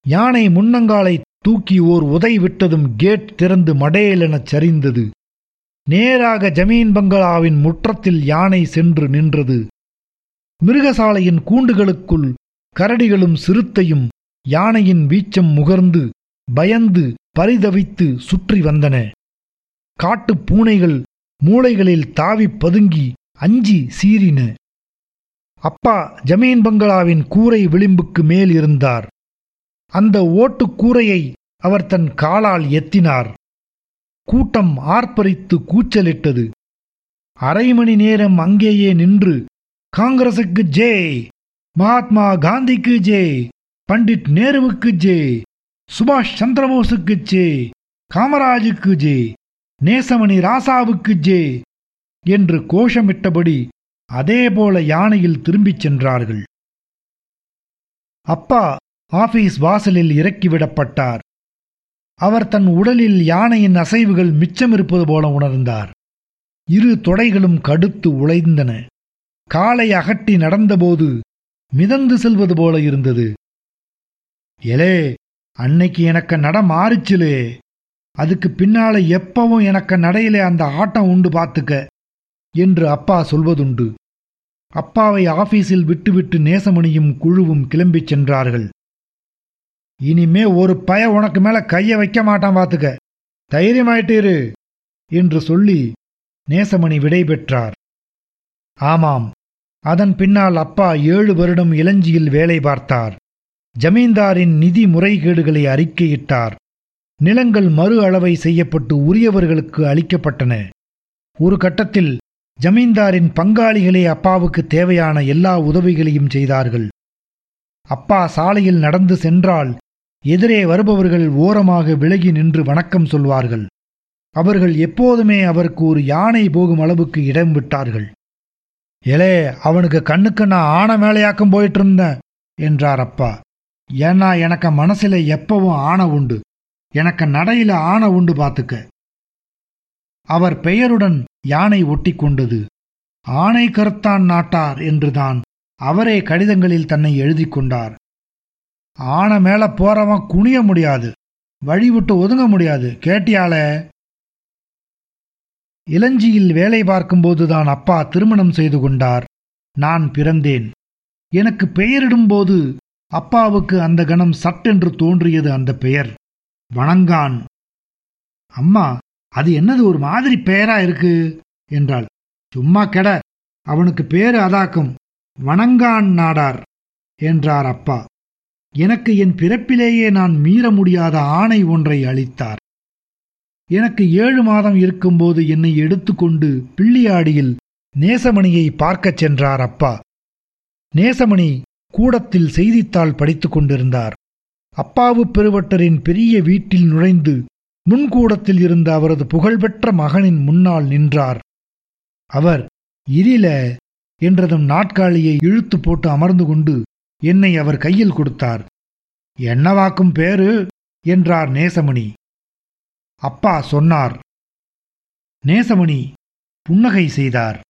யானை முன்னங்காலை தூக்கி ஓர் உதை விட்டதும் கேட் திறந்து மடேலெனச் சரிந்தது. நேராக ஜமீன் பங்களாவின் முற்றத்தில் யானை சென்று நின்றது. மிருகசாலையின் கூண்டுகளுக்குள் கரடிகளும் சிறுத்தையும் யானையின் வீச்சம் முகர்ந்து பயந்து பரிதவித்து சுற்றி வந்தன. காட்டுப் பூனைகள் மூளைகளில் தாவிப் பதுங்கி அஞ்சி சீறின. அப்பா ஜமீன் பங்களாவின் கூரை விளிம்புக்கு மேல் இருந்தார். அந்த ஓட்டுக் கூரையை அவர் தன் காலால் எத்தினார். கூட்டம் ஆர்ப்பரித்து கூச்சலிட்டது. அரை மணி நேரம் அங்கேயே நின்று காங்கிரசுக்கு ஜே மகாத்மா காந்திக்கு ஜே பண்டிட் நேருவுக்கு ஜே சுபாஷ் சந்திரபோஸுக்கு ஜே காமராஜுக்கு ஜே நேசமணி ராசாவுக்கு ஜே என்று கோஷமிட்டபடி அதேபோல யானையில் திரும்பிச் சென்றார்கள். அப்பா ஆபீஸ் வாசலில் இறக்கிவிடப்பட்டார். அவர் தன் உடலில் யானையின் அசைவுகள் மிச்சமிருப்பது போல உணர்ந்தார். இரு தொடைகளும் கடுத்து உழைந்தன காலை அகட்டி நடந்தபோது மிதந்து செல்வது போல இருந்தது. எலே அன்னைக்கு எனக்கு நட மாறிச்சிலே. அதுக்கு பின்னால எப்பவும் எனக்கு நடையிலே அந்த ஆட்டம் உண்டு பார்த்துக்க என்று அப்பா சொல்வதுண்டு. அப்பாவை ஆபீஸில் விட்டுவிட்டு நேசமணியும் குழுவும் கிளம்பிச் சென்றார்கள். இனிமே ஒரு பய உனக்கு மேல கைய வைக்க மாட்டான் பார்த்துக்க தைரியமாயிட்டீரு! என்று சொல்லி நேசமணி விடை பெற்றார். ஆமாம். அதன் பின்னால் அப்பா ஏழு வருடம் இளஞ்சியில் வேலை பார்த்தார். ஜமீன்தாரின் நிதி முறைகேடுகளை அறிக்கையிட்டார். நிலங்கள் மறு அளவை செய்யப்பட்டு உரியவர்களுக்கு அளிக்கப்பட்டன. ஒரு கட்டத்தில் ஜமீன்தாரின் பங்காளிகளே அப்பாவுக்கு தேவையான எல்லா உதவிகளையும் செய்தார்கள். அப்பா சாலையில் நடந்து சென்றால் எதிரே வருபவர்கள் ஓரமாக விலகி நின்று வணக்கம் சொல்வார்கள். அவர்கள் எப்போதுமே அவருக்கு ஒரு யானை போகும் அளவுக்கு இடம் விட்டார்கள். எலே அவனுக்கு கண்ணுக்கு நான் ஆன மேலையாக்கம் போயிட்டு இருந்தேன் என்றார் அப்பா. ஏன்னா எனக்கு மனசுல எப்பவும் ஆணை உண்டு. எனக்கு நடையில ஆணை உண்டு பார்த்துக்க. அவர் பெயருடன் யானை ஒட்டி கொண்டது. ஆணை கருத்தான் நாட்டார் என்றுதான் அவரே கடிதங்களில் தன்னை எழுதி கொண்டார். ஆனை மேல போறவன் குனிய முடியாது வழி விட்டு ஒதுங்க முடியாது. கேட்டியால இளஞ்சியில் வேலை பார்க்கும்போதுதான் அப்பா திருமணம் செய்து கொண்டார் நான் பிறந்தேன். எனக்கு பெயரிடும்போது அப்பாவுக்கு அந்த கணம் சட்டென்று தோன்றியது அந்த பெயர். வணங்கான். அம்மா அது என்னது ஒரு மாதிரி பெயரா இருக்கு? என்றாள். சும்மா கெட அவனுக்கு பேரு அதாக்கும் வணங்கான் நாடார் என்றார் அப்பா. எனக்கு என் பிறப்பிலேயே நான் மீற முடியாத ஆணை ஒன்றை அளித்தார். எனக்கு ஏழு மாதம் இருக்கும்போது என்னை எடுத்துக்கொண்டு பிள்ளியாடியில் நேசமணியை பார்க்கச் சென்றார் அப்பா. நேசமணி கூடத்தில் செய்தித்தாள் படித்துக் கொண்டிருந்தார். அப்பாவு பெருவட்டரின் பெரிய வீட்டில் நுழைந்து முன்கூடத்தில் இருந்த அவரது புகழ்பெற்ற மகனின் முன்னால் நின்றார். அவர் இரில என்றதும் நாட்காலியை இழுத்து போட்டு அமர்ந்து கொண்டு என்னை அவர் கையில் கொடுத்தார். என்னவாக்கும் பேரு என்றார் நேசமணி. அப்பா சொன்னார். நேசமணி புன்னகை செய்தார்.